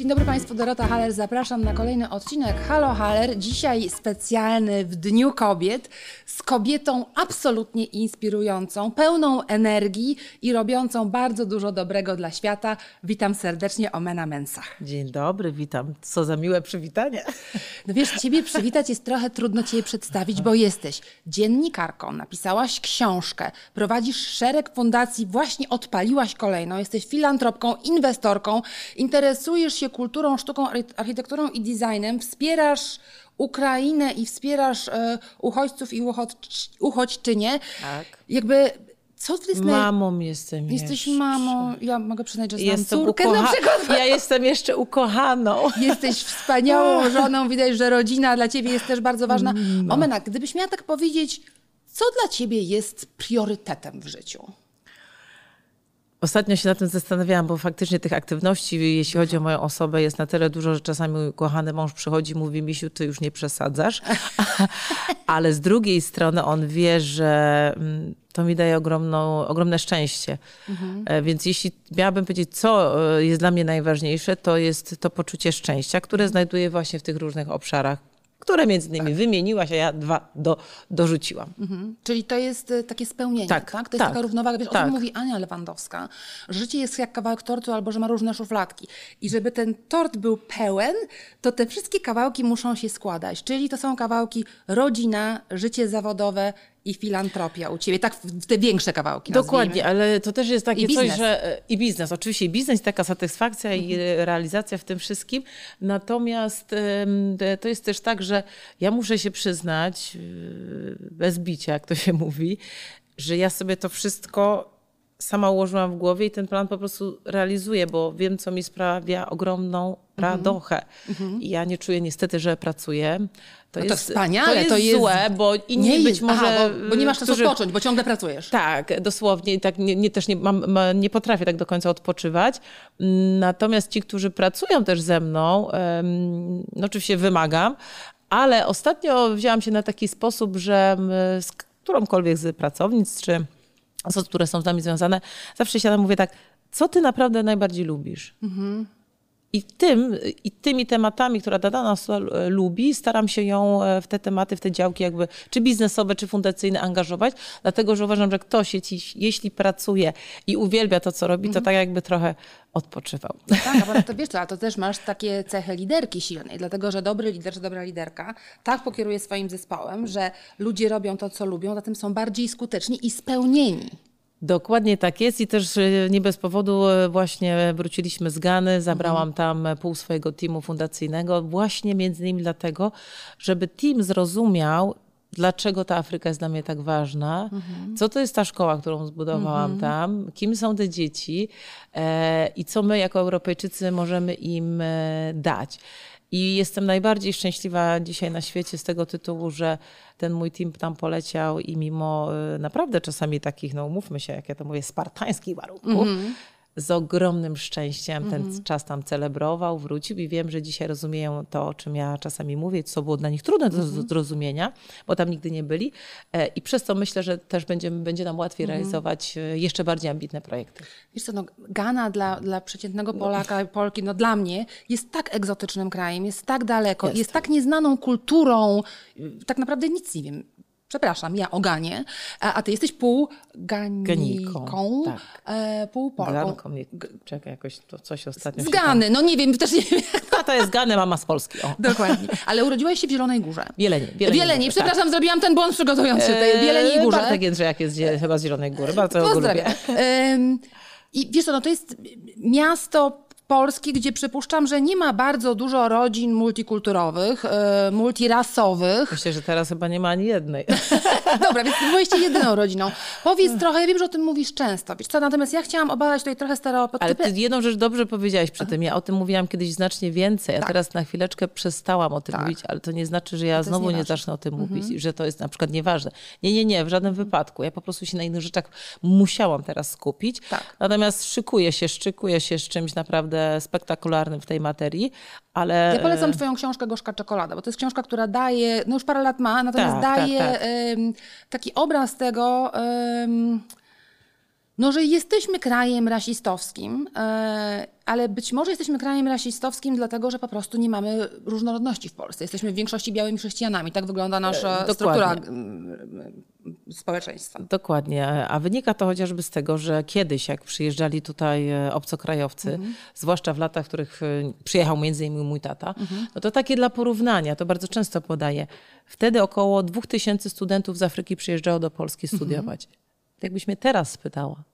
Dzień dobry Państwu, Dorota Haller. Zapraszam na kolejny odcinek Halo Haller. Dzisiaj specjalny w Dniu Kobiet z kobietą absolutnie inspirującą, pełną energii i robiącą bardzo dużo dobrego dla świata. Witam serdecznie Omena Mensach. Dzień dobry, witam. Co za miłe przywitanie. No wiesz, Ciebie przywitać jest trochę trudno Cię przedstawić, bo jesteś dziennikarką, napisałaś książkę, prowadzisz szereg fundacji, właśnie odpaliłaś kolejną, jesteś filantropką, inwestorką, interesujesz się kulturą, sztuką, architekturą i designem, wspierasz Ukrainę i wspierasz e, uchodźców i uchodź, uchodźczynie. Tak. Jakby co ty jest Mamą jestem Jesteś jeszcze. mamą. Ja mogę przyznać, że znam Jestem córkę ukocha- na przykład. Ja jestem jeszcze ukochaną. Jesteś wspaniałą żoną, widać, że rodzina dla ciebie jest też bardzo ważna. No. Omena, gdybyś miała tak powiedzieć, co dla ciebie jest priorytetem w życiu? Ostatnio się nad tym zastanawiałam, bo faktycznie tych aktywności, jeśli chodzi o moją osobę, jest na tyle dużo, że czasami mój kochany mąż przychodzi i mówi, Misiu, ty już nie przesadzasz. Ale z drugiej strony on wie, że mm, to mi daje ogromną, ogromne szczęście. E, Więc jeśli miałabym powiedzieć, co e, jest dla mnie najważniejsze, to jest to poczucie szczęścia, które znajduję właśnie w tych różnych obszarach, które między innymi wymieniłaś, a ja dwa do, dorzuciłam. Mhm. Czyli to jest y, takie spełnienie, tak? Tak, To jest tak, taka równowaga. Wiesz, o tak. tym mówi Ania Lewandowska. Życie jest jak kawałek tortu albo że ma różne szufladki. I żeby ten tort był pełen, to te wszystkie kawałki muszą się składać. Czyli to są kawałki rodzina, życie zawodowe i filantropia u ciebie. Tak w te większe kawałki Dokładnie, nazwijmy. ale to też jest takie I coś, że e, i biznes, oczywiście i biznes, taka satysfakcja i e, realizacja w tym wszystkim. Natomiast to jest też tak, że ja muszę się przyznać, e, bez bicia, jak to się mówi, że ja sobie to wszystko sama ułożyłam w głowie i ten plan po prostu realizuję, bo wiem, co mi sprawia ogromną radochę. I ja nie czuję niestety, że pracuję. To No to jest, wspaniale, to jest, to jest- złe, bo inni nie być może... aha, bo, bo nie masz czasu którzy- odpocząć, bo ciągle pracujesz. tak, dosłownie. Tak nie, nie, też nie, mam, ma, nie potrafię tak do końca odpoczywać. Natomiast ci, którzy pracują też ze mną, em, no oczywiście wymagam, ale ostatnio wzięłam się na taki sposób, że z którąkolwiek z pracownic, czy osób, które są z nami związane, zawsze siadam i mówię tak, co ty naprawdę najbardziej lubisz? I tym, i tymi tematami, które dana osoba e, lubi, staram się ją e, w te tematy, w te działki jakby, czy biznesowe, czy fundacyjne angażować, dlatego, że uważam, że ktoś, jeśli, jeśli pracuje i uwielbia to, co robi, to tak jakby trochę odpoczywał. Tak, ale to wiesz a to też masz takie cechy liderki silnej, dlatego że dobry lider czy dobra liderka tak pokieruje swoim zespołem, że ludzie robią to, co lubią, zatem są bardziej skuteczni i spełnieni. Dokładnie tak jest i też e, nie bez powodu e, właśnie wróciliśmy z Gany, zabrałam tam e, pół swojego teamu fundacyjnego, właśnie między innymi dlatego, żeby team zrozumiał, dlaczego ta Afryka jest dla mnie tak ważna, co to jest ta szkoła, którą zbudowałam tam, kim są te dzieci e, i co my jako Europejczycy możemy im dać. I jestem najbardziej szczęśliwa dzisiaj na świecie z tego tytułu, że ten mój team tam poleciał i mimo y, naprawdę czasami takich, no umówmy się, jak ja to mówię, spartańskich warunków, z ogromnym szczęściem ten czas tam celebrował, wrócił i wiem, że dzisiaj rozumieją to, o czym ja czasami mówię, co było dla nich trudne do zrozumienia, bo tam nigdy nie byli E, i przez to myślę, że też będziemy, będzie nam łatwiej realizować e, jeszcze bardziej ambitne projekty. Wiesz co, no, Ghana dla, dla przeciętnego Polaka, Polki, no dla mnie jest tak egzotycznym krajem, jest tak daleko, jest, Jest. tak nieznaną kulturą, tak naprawdę nic nie wiem. Przepraszam, ja o Ganie, a, a ty jesteś pół Ganiką, tak. e, pół Polką. Ganką, nie, czekaj, jakoś to coś ostatnio Z się tam- Gany, no nie wiem, też nie wiem. A to jest Gany, mama z Polski. O. Dokładnie. Ale urodziłaś się w Zielonej Górze. Bielenie. Bieleni, Bielenie, tak. przepraszam, zrobiłam ten błąd przygotowując się tutaj. Bieleni i Górze. Bartek Jędrzejak jest zie- chyba z Zielonej Góry. Bardzo Pozdrawiam. I wiesz co, no to jest miasto Polski, gdzie przypuszczam, że nie ma bardzo dużo rodzin multikulturowych, e, multirasowych. Myślę, że teraz chyba nie ma ani jednej. Dobra, więc byliście jedyną rodziną. Powiedz trochę, ja wiem, że o tym mówisz często. Wiesz co, natomiast ja chciałam obalać tutaj trochę Ale stereotypy. ty jedną rzecz dobrze powiedziałaś przy tym. Ja o tym mówiłam kiedyś znacznie więcej, a teraz na chwileczkę przestałam o tym Tak. mówić, ale to nie znaczy, że ja znowu nie zacznę o tym mówić, że to jest na przykład nieważne. Nie, nie, nie, w żadnym wypadku. Ja po prostu się na innych rzeczach musiałam teraz skupić. Tak. Natomiast szykuję się, szczykuję się z czymś naprawdę spektakularnym w tej materii, ale... Ja polecam twoją książkę Gorzka Czekolada, bo to jest książka, która daje, no już parę lat ma, natomiast Tak, tak, daje tak. em, taki obraz tego, No, że jesteśmy krajem rasistowskim, e, ale być może jesteśmy krajem rasistowskim dlatego, że po prostu nie mamy różnorodności w Polsce. Jesteśmy w większości białymi chrześcijanami. Tak wygląda nasza dokładnie. struktura społeczeństwa. Dokładnie, a wynika to chociażby z tego, że kiedyś jak przyjeżdżali tutaj e, obcokrajowcy, zwłaszcza w latach, w których e, przyjechał między innymi mój tata, no to takie dla porównania, to bardzo często podaję. Wtedy około 2000 studentów z Afryki przyjeżdżało do Polski studiować. Jakbyś mnie teraz spytała,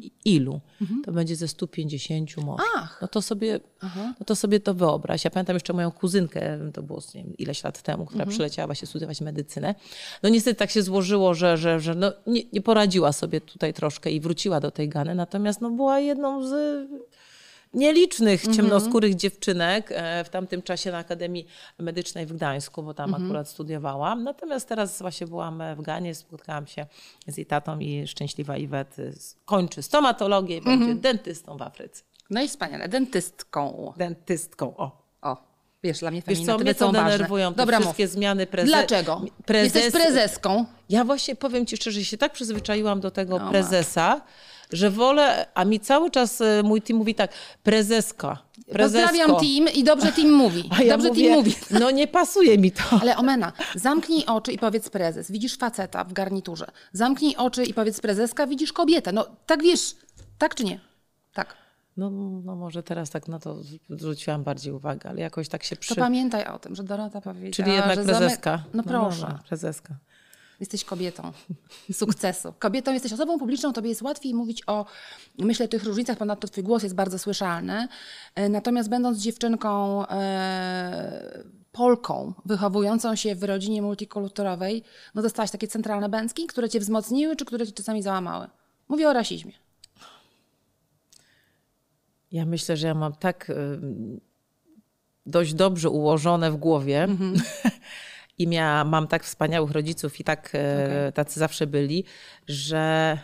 i- ilu, to będzie ze 150 może. Ach. No to sobie, no to sobie to wyobraź. Ja pamiętam jeszcze moją kuzynkę, to było nie wiem, ileś lat temu, która przyleciała właśnie studiować medycynę. No niestety tak się złożyło, że, że, że no nie, nie poradziła sobie tutaj troszkę i wróciła do tej Gany, natomiast no była jedną z nielicznych ciemnoskórych dziewczynek e, w tamtym czasie na Akademii Medycznej w Gdańsku, bo tam akurat studiowałam. Natomiast teraz właśnie byłam w Ganie, spotkałam się z jej tatą i szczęśliwa Iwet y, kończy stomatologię i będzie dentystą w Afryce. No i wspaniale. Dentystką. Dentystką, o. O, wiesz, dla mnie Wiesz co, feminatywy mnie to ważne. denerwują te Dobra, wszystkie mów. zmiany preze... Dlaczego? Prezes... Jesteś prezeską. Ja właśnie powiem ci szczerze, się tak przyzwyczaiłam do tego No prezesa, że wolę, a mi cały czas e, mój team mówi tak, prezeska, prezesko. Pozdrawiam team i dobrze team mówi. A ja dobrze mówię, team mówi. no nie pasuje mi to. Ale Omena, zamknij oczy i powiedz prezes. Widzisz faceta w garniturze. Zamknij oczy i powiedz prezeska, widzisz kobietę. No tak wiesz, tak czy nie? Tak. No, no może teraz tak na to zwróciłam bardziej uwagę, ale jakoś tak się To przy... pamiętaj o tym, że Dorota powiedziała, Czyli jednak prezeska. Zamek... No proszę. dobra, prezeska. Jesteś kobietą sukcesu. Kobietą jesteś osobą publiczną, tobie jest łatwiej mówić o, myślę, tych różnicach, ponadto twój głos jest bardzo słyszalny. E, Natomiast będąc dziewczynką e, Polką, wychowującą się w rodzinie multikulturowej, no dostałaś takie centralne bęcki, które cię wzmocniły, czy które cię czasami załamały? Mówię o rasizmie. Ja myślę, że ja mam tak y, dość dobrze ułożone w głowie Mhm. i mia, mam tak wspaniałych rodziców i tak e, tacy zawsze byli, że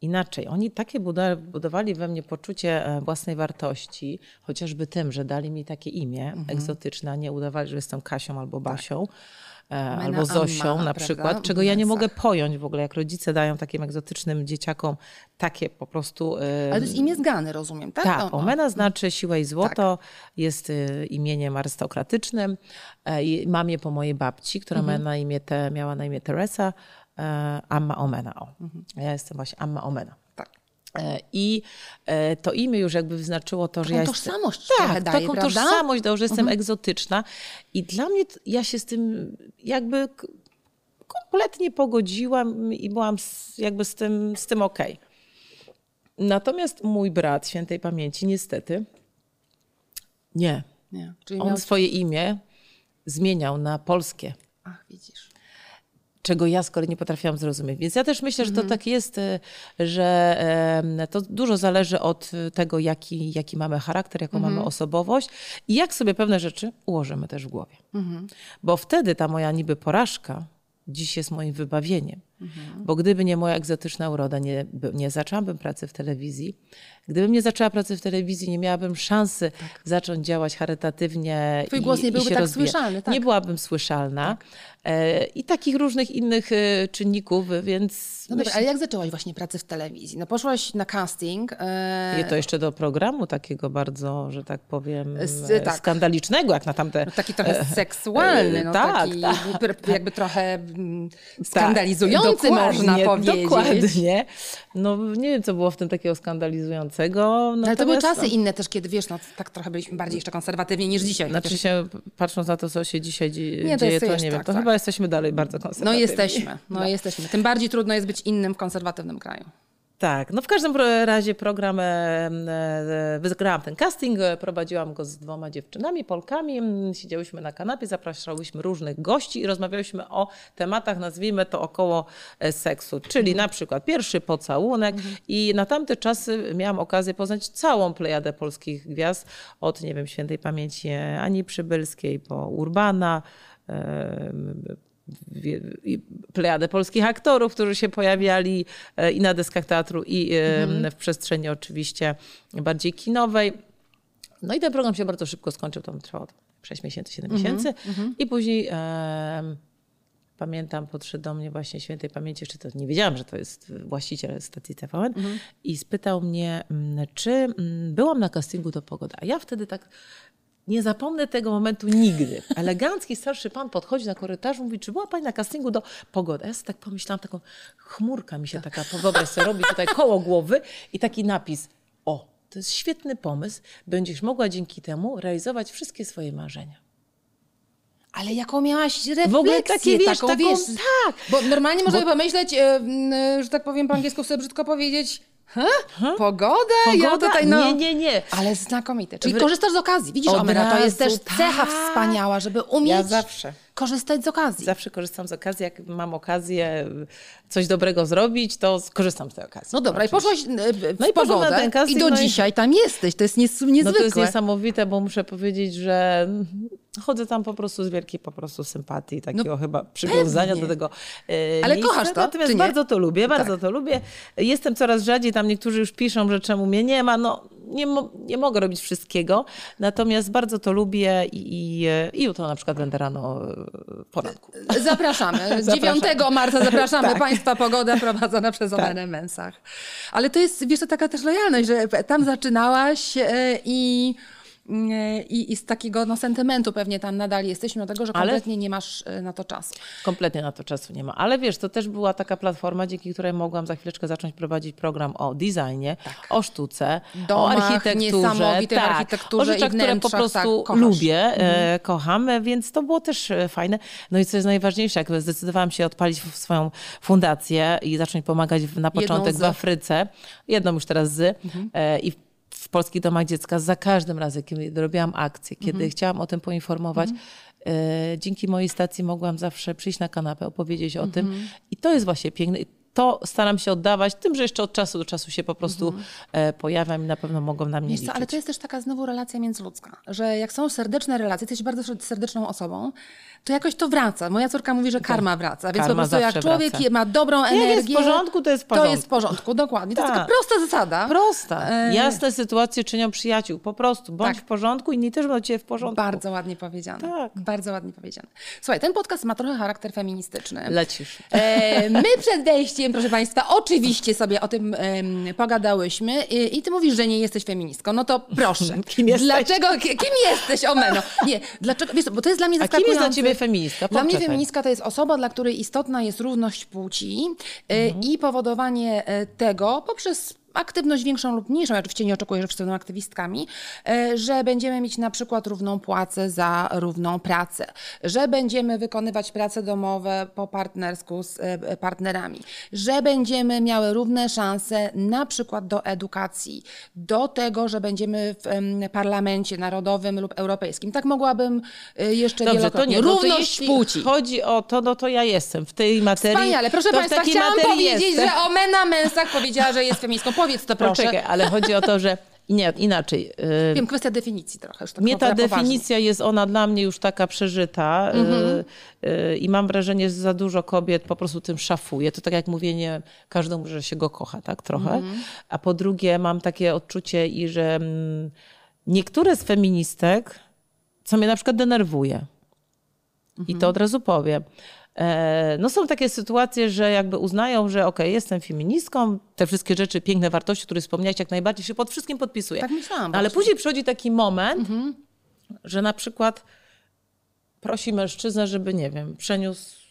inaczej. Oni takie budowali we mnie poczucie e, własnej wartości, chociażby tym, że dali mi takie imię Mhm. egzotyczne, a nie udawali, że jestem Kasią albo Basią. E, Albo Amma, Zosią na prawda? przykład, czego ja nie mogę pojąć w ogóle, jak rodzice dają takim egzotycznym dzieciakom takie po prostu e, Ale to jest imię z Gany, rozumiem, tak? tak, O, o. Omena znaczy siła i złoto, jest y, imieniem arystokratycznym. E, mam je po mojej babci, która Mhm. miała, na imię te, miała na imię Teresa, e, Amma Omena. O. Mhm. Ja jestem właśnie Amma Omena. E, I e, to imię już jakby wyznaczyło to, że Taką ja jestem... tożsamość Tak, daje, taką prawda? Mhm. tożsamość dało, że jestem egzotyczna. I dla mnie ja się z tym jakby kompletnie pogodziłam i byłam jakby z tym, z tym okej. Natomiast mój brat świętej pamięci niestety nie. Nie. On miał... swoje imię zmieniał na polskie Ach, widzisz. Czego ja z kolei nie potrafiłam zrozumieć. Więc ja też myślę, że Mhm. to tak jest, e, że em, to dużo zależy od tego, jaki, jaki mamy charakter, jaką Mhm. mamy osobowość i jak sobie pewne rzeczy ułożymy też w głowie. Mhm. Bo wtedy ta moja niby porażka dziś jest moim wybawieniem. Mhm. Bo gdyby nie moja egzotyczna uroda, nie, nie zaczęłabym pracy w telewizji. Gdybym nie zaczęła pracy w telewizji, nie miałabym szansy zacząć działać charytatywnie. Tak. Twój i, głos nie byłby tak rozwijać. słyszalny, tak. Nie byłabym słyszalna. E, I takich różnych innych e, czynników, więc No myślę, dobra, ale jak zaczęłaś właśnie pracę w telewizji? No poszłaś na casting. E... I to jeszcze do programu takiego bardzo, że tak powiem, Z- e, tak. skandalicznego, jak na tamte... No taki trochę seksualny, no tak, taki tak. jakby trochę mm, Tak, skandalizujący dokładnie, można powiedzieć. Dokładnie. No nie wiem, co było w tym takiego skandalizującego. No, ale to były natomiast, czasy inne też, kiedy wiesz, no tak trochę byliśmy bardziej jeszcze konserwatywni niż dzisiaj. Znaczy się, patrząc na to, co się dzisiaj dzie- Nie, to dzieje, jest- to, nie tak, wiem. To tak. chyba jesteśmy dalej bardzo no konserwatywni. jesteśmy, no, jesteśmy. Tym bardziej trudno jest być innym w konserwatywnym kraju. Tak, no w każdym razie program, e, e, wygrałam ten casting, e, prowadziłam go z dwoma dziewczynami, Polkami, siedziałyśmy na kanapie, zapraszałyśmy różnych gości i rozmawiałyśmy o tematach, nazwijmy to około seksu, czyli na przykład pierwszy pocałunek i na tamte czasy miałam okazję poznać całą plejadę polskich gwiazd, od nie wiem, świętej pamięci Ani Przybylskiej po Urbana, plejadę polskich aktorów, którzy się pojawiali e, i na deskach teatru, i e, w przestrzeni oczywiście bardziej kinowej. No i ten program się bardzo szybko skończył, to trwało 6 miesięcy, 7 miesięcy. I później em, pamiętam, podszedł do mnie właśnie świętej pamięci, czy to nie wiedziałam, że to jest właściciel stacji TVN Mhm. i spytał mnie, mm, czy mm, byłam na castingu do Pogoda. A ja wtedy tak nie zapomnę tego momentu nigdy. Elegancki starszy pan podchodzi na korytarzu, mówi, czy była pani na castingu do Pogoda? Ja sobie tak pomyślałam, taką chmurka mi się taka, wyobraź sobie, robi tutaj koło głowy i taki napis, o, to jest świetny pomysł, będziesz mogła dzięki temu realizować wszystkie swoje marzenia. Ale jaką miałaś refleksję W ogóle takie, wiesz, taką, taką- wiesz, tak. Bo normalnie można by pomyśleć, e, e, że tak powiem po angielsku, chcę brzydko powiedzieć, ha? Pogoda? Ja tutaj, no... Nie, nie, nie. Ale znakomite. Czyli Wr- korzystasz z okazji. Widzisz, Od Omena, to jest też cecha wspaniała, żeby umieć Ja zawsze. Korzystać z okazji. Zawsze korzystam z okazji, jak mam okazję coś dobrego zrobić, to korzystam z tej okazji. No dobra, i poszłaś e, w No i na ten casting, i do no i- dzisiaj tam jesteś. To jest nies- niezwykłe. No to jest niesamowite, bo muszę powiedzieć, że chodzę tam po prostu z wielkiej po prostu sympatii, takiego chyba przywiązania No pewnie. do tego e, Ale miejsca. kochasz to, Natomiast bardzo to lubię, bardzo Tak. to lubię. Jestem coraz rzadziej, tam niektórzy już piszą, że czemu mnie nie ma. No nie, mo- nie mogę robić wszystkiego, natomiast bardzo to lubię i, i, i jutro na przykład będę rano w poranku. Zapraszamy. Zapraszam. 9 marca zapraszamy Tak. Państwa Pogoda prowadzona przez Omenę Mensach. Ale to jest, wiesz, to taka też lojalność, że tam zaczynałaś e, i, e, i, i z takiego no, sentymentu pewnie tam nadal jesteś, mimo tego, że Ale- kompletnie nie masz e, na to czasu. Kompletnie na to czasu nie ma. Ale wiesz, to też była taka platforma, dzięki której mogłam za chwileczkę zacząć prowadzić program o designie, o sztuce, o Domach architekturze. niesamowitej w tak, architekturze o rzeczach, które po wnętrzach, prostu tak, lubię, e, kocham, e, więc to było też e, fajne. No i co jest najważniejsze, jak zdecydowałam się odpalić w- swoją fundację i zacząć pomagać na początek w Afryce, jedną już teraz z, e, i w- Polskich Domach Dziecka za każdym razem, kiedy robiłam akcję, kiedy chciałam o tym poinformować, e, dzięki mojej stacji mogłam zawsze przyjść na kanapę, opowiedzieć o tym. I to jest właśnie piękne. I To staram się oddawać, tym, że jeszcze od czasu do czasu się po prostu e, pojawiam i na pewno mogą na mnie Wiesz liczyć. ale to jest też taka znowu relacja międzyludzka, że jak są serdeczne relacje, jesteś bardzo serdeczną osobą, to jakoś to wraca. Moja córka mówi, że karma wraca, więc po Karma prostu jak człowiek wraca. ma dobrą Jak energię... jest w porządku, to jest w To porządku. jest w porządku, dokładnie. To jest Tak. taka prosta zasada. Prosta. E, Jasne sytuacje czynią przyjaciół. Po prostu bądź Tak. w porządku, inni też będą cię w porządku. Bardzo ładnie powiedziane. Tak. Bardzo ładnie powiedziane. Słuchaj, ten podcast ma trochę charakter feministyczny. Lecisz. E, my przed wejściem, proszę Państwa, oczywiście sobie o tym em, pogadałyśmy i, i ty mówisz, że nie jesteś feministką. No to proszę. Kim jesteś? Dlaczego? ki- Kim jesteś, Omeno? Nie, dlaczego? Wiesz, bo to jest dla mnie A kim zaskakujące. jest dla ciebie feministka? Dla mnie feministka to jest osoba, dla której istotna jest równość płci e, Mhm. i powodowanie e, tego poprzez aktywność większą lub mniejszą, ja oczywiście nie oczekuję, że wszyscy będą aktywistkami, e, że będziemy mieć na przykład równą płacę za równą pracę, że będziemy wykonywać prace domowe po partnersku z e, partnerami, że będziemy miały równe szanse na przykład do edukacji, do tego, że będziemy w parlamencie narodowym lub europejskim. Tak mogłabym e, jeszcze Dobrze, to wielokrotnie. nie. No to Równość jeśli płci. chodzi o to, no to ja jestem w tej materii. Wspaniale. Proszę to Państwa, chciałam powiedzieć, jestem. że Omena Mensach powiedziała, że jest feministką. Powiedz to proszę. Poczekaj, ale chodzi o to, że nie, inaczej. y, Wiem, kwestia definicji trochę. Już tak Mnie ta definicja jest ona dla mnie już taka przeżyta y, y, i mam wrażenie, że za dużo kobiet po prostu tym szafuje. To tak jak mówienie każdemu, że się go kocha, tak trochę. A po drugie mam takie odczucie i że mm, niektóre z feministek, co mnie na przykład denerwuje i to od razu powiem, No są takie sytuacje, że jakby uznają, że okej, jestem feministką, te wszystkie rzeczy, piękne wartości, które wspomniałeś, jak najbardziej się pod wszystkim podpisuję. Tak myślałam No, Ale później przychodzi taki moment, że na przykład prosi mężczyznę, żeby, nie wiem, przeniósł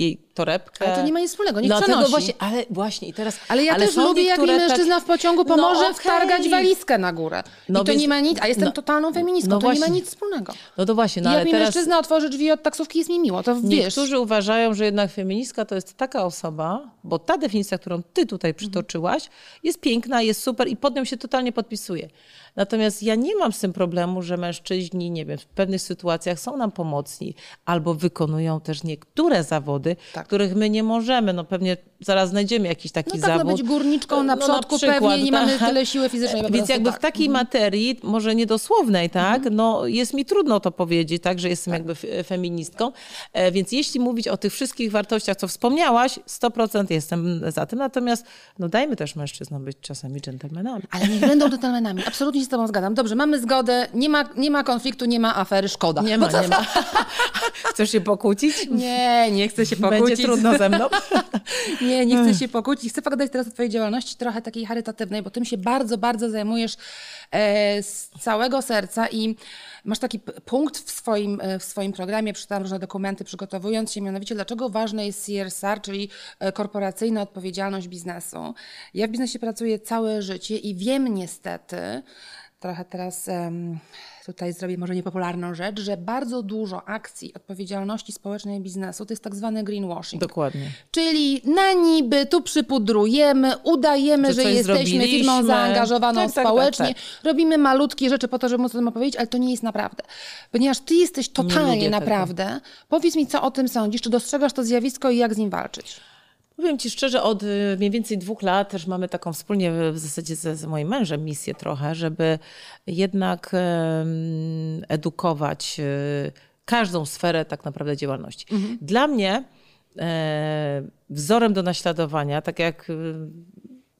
jej torebkę. Ale to nie ma nic wspólnego, niech Dlatego przenosi. właśnie, ale właśnie i teraz... Ale ja też są lubię, jak mi mężczyzna tak- w pociągu No pomoże okej. wtargać walizkę na górę. No I to więc- nie ma nic, a jestem no- totalną feministką, no to nie ma właśnie. nic wspólnego. No to właśnie, no I jak ale mi teraz... mężczyzna otworzy drzwi od taksówki, jest mi miło, to wiesz. Niektórzy uważają, że jednak feministka to jest taka osoba, bo ta definicja, którą ty tutaj przytoczyłaś, jest piękna, jest super i pod nią się totalnie podpisuje. Natomiast ja nie mam z tym problemu, że mężczyźni, nie wiem, w pewnych sytuacjach są nam pomocni albo wykonują też niektóre zawody, Tak. których my nie możemy. No pewnie zaraz znajdziemy jakiś taki No tak, no zawód. być górniczką na No przodku pewnie nie mamy tyle siły fizycznej Więc jakby tak. w takiej materii, może niedosłownej, tak, no jest mi trudno to powiedzieć, tak, że jestem jakby f- feministką. E, Więc jeśli mówić o tych wszystkich wartościach, co wspomniałaś, 100% jestem za tym. Natomiast no dajmy też mężczyznom być czasami dżentelmenami. Ale niech będą dżentelmenami. Absolutnie się z tobą zgadzam. Dobrze, mamy zgodę, nie ma, nie ma konfliktu, nie ma afery, szkoda. Nie ma, nie ma. Chcesz się pokłócić? Nie, nie chcę się pokłócić. Będzie trudno ze mną. nie, nie chcę się pokłócić. Chcę pogadać teraz o twojej działalności trochę takiej charytatywnej, bo tym się bardzo, bardzo zajmujesz e, z całego serca i masz taki punkt w swoim, e, w swoim programie, przeczytałam różne dokumenty przygotowując się, mianowicie dlaczego ważne jest CSR, czyli e, korporacyjna odpowiedzialność biznesu. Ja w biznesie pracuję całe życie i wiem niestety, trochę teraz tutaj zrobię może niepopularną rzecz, że bardzo dużo akcji odpowiedzialności społecznej biznesu to jest tak zwany greenwashing. Dokładnie. Czyli na niby tu przypudrujemy, udajemy, że, że jesteśmy firmą zaangażowaną tak, tak, tak społecznie, tak, tak, robimy malutkie rzeczy po to, żeby móc o tym opowiedzieć, ale to nie jest naprawdę. Ponieważ ty jesteś totalnie naprawdę. Tego. Powiedz mi, co o tym sądzisz, czy dostrzegasz to zjawisko i jak z nim walczyć? Powiem Ci szczerze, od y, mniej więcej dwóch lat też mamy taką wspólnie w zasadzie z, z moim mężem misję trochę, żeby jednak edukować y, każdą sferę tak naprawdę działalności. Mhm. Dla mnie e, wzorem do naśladowania, tak jak y,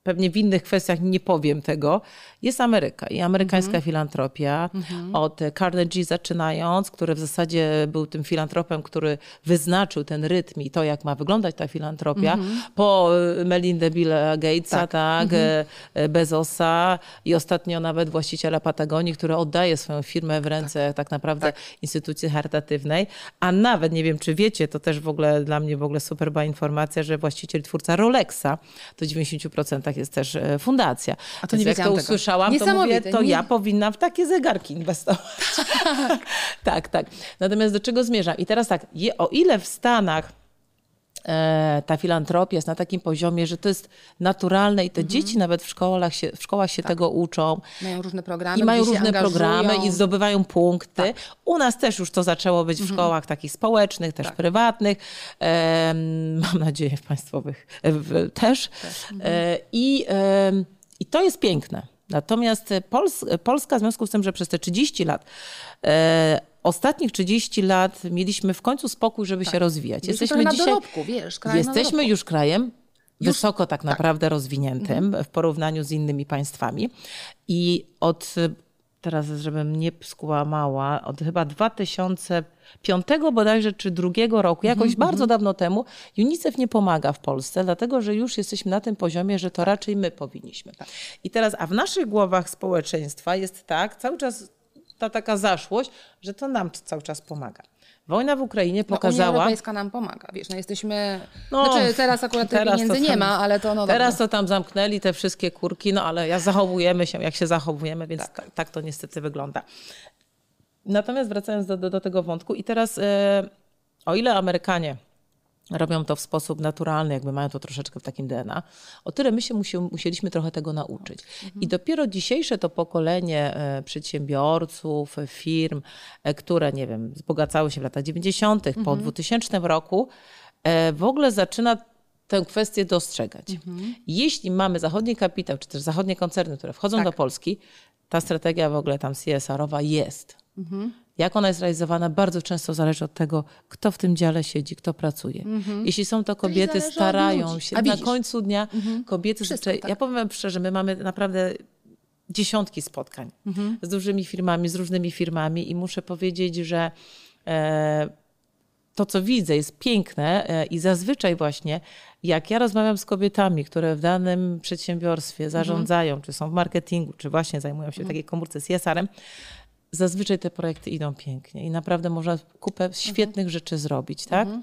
pewnie w innych kwestiach nie powiem tego, jest Ameryka i amerykańska mhm. filantropia. Mhm. Od Carnegie zaczynając, który w zasadzie był tym filantropem, który wyznaczył ten rytm i to, jak ma wyglądać ta filantropia, mhm. po y, Melinda Billa Gatesa, tak, tak y, Bezosa i ostatnio nawet właściciela Patagonii, który oddaje swoją firmę w ręce tak, tak naprawdę tak. instytucji charytatywnej, a nawet, nie wiem czy wiecie, to też w ogóle dla mnie w ogóle superba informacja, że właściciel, twórca Rolexa to 90% tak jest też e, fundacja. A to nie jak to usłyszałam, to mówię, to nie. ja powinnam w takie zegarki inwestować. Tak. tak, tak. Natomiast do czego zmierzam? I teraz tak, o ile w Stanach ta filantropia jest na takim poziomie, że to jest naturalne i te mhm. dzieci nawet w szkołach się, w szkołach się tak. tego uczą. Mają różne programy. I mają różne programy i zdobywają punkty. Tak. U nas też już to zaczęło być w mhm. szkołach takich społecznych, też tak. prywatnych. E, mam nadzieję w państwowych w, też. Mhm. E, i, I to jest piękne. Natomiast Pols Polska, w związku z tym, że przez te 30 lat, e, ostatnich 30 lat mieliśmy w końcu spokój, żeby tak. się rozwijać. Jesteśmy dzisiaj, dorobku, wiesz, jesteśmy już krajem wysoko tak, tak. naprawdę tak. rozwiniętym mhm. w porównaniu z innymi państwami. I od teraz, żebym nie skłamała, od chyba 2005 bodajże czy drugiego roku, jakoś mm -hmm. bardzo dawno temu, UNICEF nie pomaga w Polsce, dlatego że już jesteśmy na tym poziomie, że to raczej my powinniśmy. Tak. I teraz, a w naszych głowach społeczeństwa jest tak, cały czas ta taka zaszłość, że to nam cały czas pomaga. Wojna w Ukrainie pokazała... No, Unia Europejska nam pomaga, wiesz, no jesteśmy... No, znaczy teraz akurat teraz pieniędzy tam, nie ma, ale to no Teraz dobra. to tam zamknęli te wszystkie kurki, no ale ja zachowujemy się, jak się zachowujemy, więc tak, tak, tak to niestety wygląda. Natomiast wracając do, do, do tego wątku i teraz e, o ile Amerykanie robią to w sposób naturalny, jakby mają to troszeczkę w takim DNA. O tyle my się musi, musieliśmy trochę tego nauczyć. Mhm. I dopiero dzisiejsze to pokolenie e, przedsiębiorców, firm, e, które, nie wiem, wzbogacały się w latach 90., mhm. po 2000 roku, e, w ogóle zaczyna tę kwestię dostrzegać. Mhm. Jeśli mamy zachodni kapitał, czy też zachodnie koncerny, które wchodzą tak. do Polski, ta strategia w ogóle tam CSR-owa jest. Mhm. Jak ona jest realizowana, bardzo często zależy od tego, kto w tym dziale siedzi, kto pracuje. Mhm. Jeśli są to kobiety, starają się. na końcu dnia mhm. kobiety Wszystko, tak. Ja powiem szczerze, my mamy naprawdę dziesiątki spotkań mhm. z dużymi firmami, z różnymi firmami i muszę powiedzieć, że e, to, co widzę, jest piękne e, i zazwyczaj właśnie, jak ja rozmawiam z kobietami, które w danym przedsiębiorstwie mhm. zarządzają, czy są w marketingu, czy właśnie zajmują się mhm. takiej komórce CSR-em, zazwyczaj te projekty idą pięknie i naprawdę można kupę mhm. świetnych mhm. rzeczy zrobić, tak? Mhm.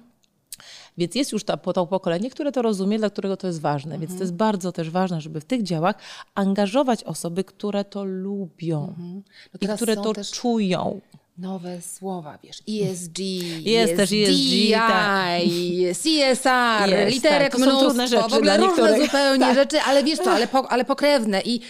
Więc jest już to, to pokolenie, które to rozumie, dla którego to jest ważne. Mhm. Więc to mhm. jest bardzo też ważne, żeby w tych działach angażować osoby, które to lubią mhm. no i które to czują. Nowe słowa, wiesz, ESG, jest też ESG, tak. CSR, jest, literek tak. mnóstwo, w ogóle różne zupełnie tak. rzeczy, ale wiesz co, ale, po, ale pokrewne i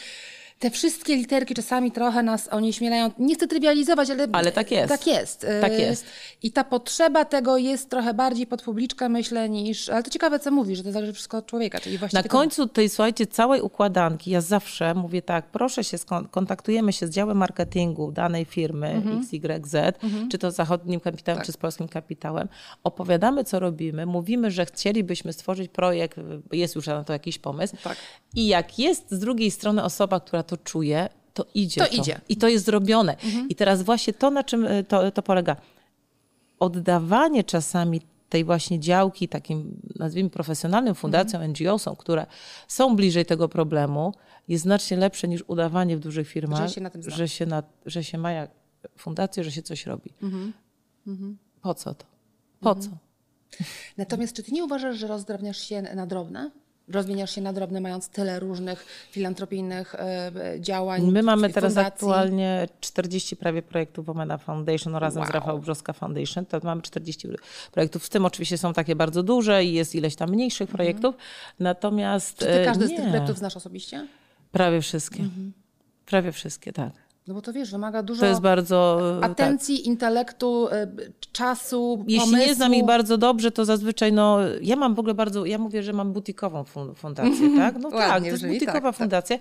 te wszystkie literki czasami trochę nas onieśmielają. Nie chcę trywializować, ale, ale tak jest. Tak jest. Tak jest. I ta potrzeba tego jest trochę bardziej pod publiczkę, myślę, niż. Ale to ciekawe, co mówisz, że to zależy wszystko od człowieka. Czyli właśnie Na tylko... końcu tej, słuchajcie, całej układanki, ja zawsze mówię tak, proszę się, kontaktujemy się z działem marketingu danej firmy mhm. XYZ, mhm. czy to z zachodnim kapitałem, tak. czy z polskim kapitałem. Opowiadamy, co robimy, mówimy, że chcielibyśmy stworzyć projekt, jest już na to jakiś pomysł. Tak. I jak jest z drugiej strony osoba, która to czuje, to idzie. To, to. idzie. I to jest zrobione. Mhm. I teraz właśnie to, na czym e, to, to polega. Oddawanie czasami tej właśnie działki takim, nazwijmy, profesjonalnym fundacjom, Mhm. NGO-som, które są bliżej tego problemu, jest znacznie lepsze niż udawanie w dużych firmach, Że się na tym że się, na, że się ma jak fundację, że się coś robi. Mhm. Po co to? Po co? Natomiast czy ty nie uważasz, że rozdrabniasz się na drobne? Rozmieniasz się na drobne, mając tyle różnych filantropijnych e, działań. My mamy teraz fundacji? aktualnie 40 prawie projektów Omena Foundation razem z Wow. Rafał Brzoska Foundation. To mamy 40 projektów. W tym oczywiście są takie bardzo duże i jest ileś tam mniejszych projektów. Natomiast Mhm. Czy ty e, każdy z nie, tych projektów znasz osobiście? Prawie wszystkie. Mhm. Prawie wszystkie, tak. No bo to wiesz, wymaga dużo To jest bardzo... e, tak. atencji, intelektu, e, czasu, Jeśli pomysłu. nie znam ich bardzo dobrze, to zazwyczaj, no, ja mam w ogóle bardzo, ja mówię, że mam butikową fun- fundację, tak? No tak, Ładnie to jest brzmi, butikowa tak, tak. fundacja,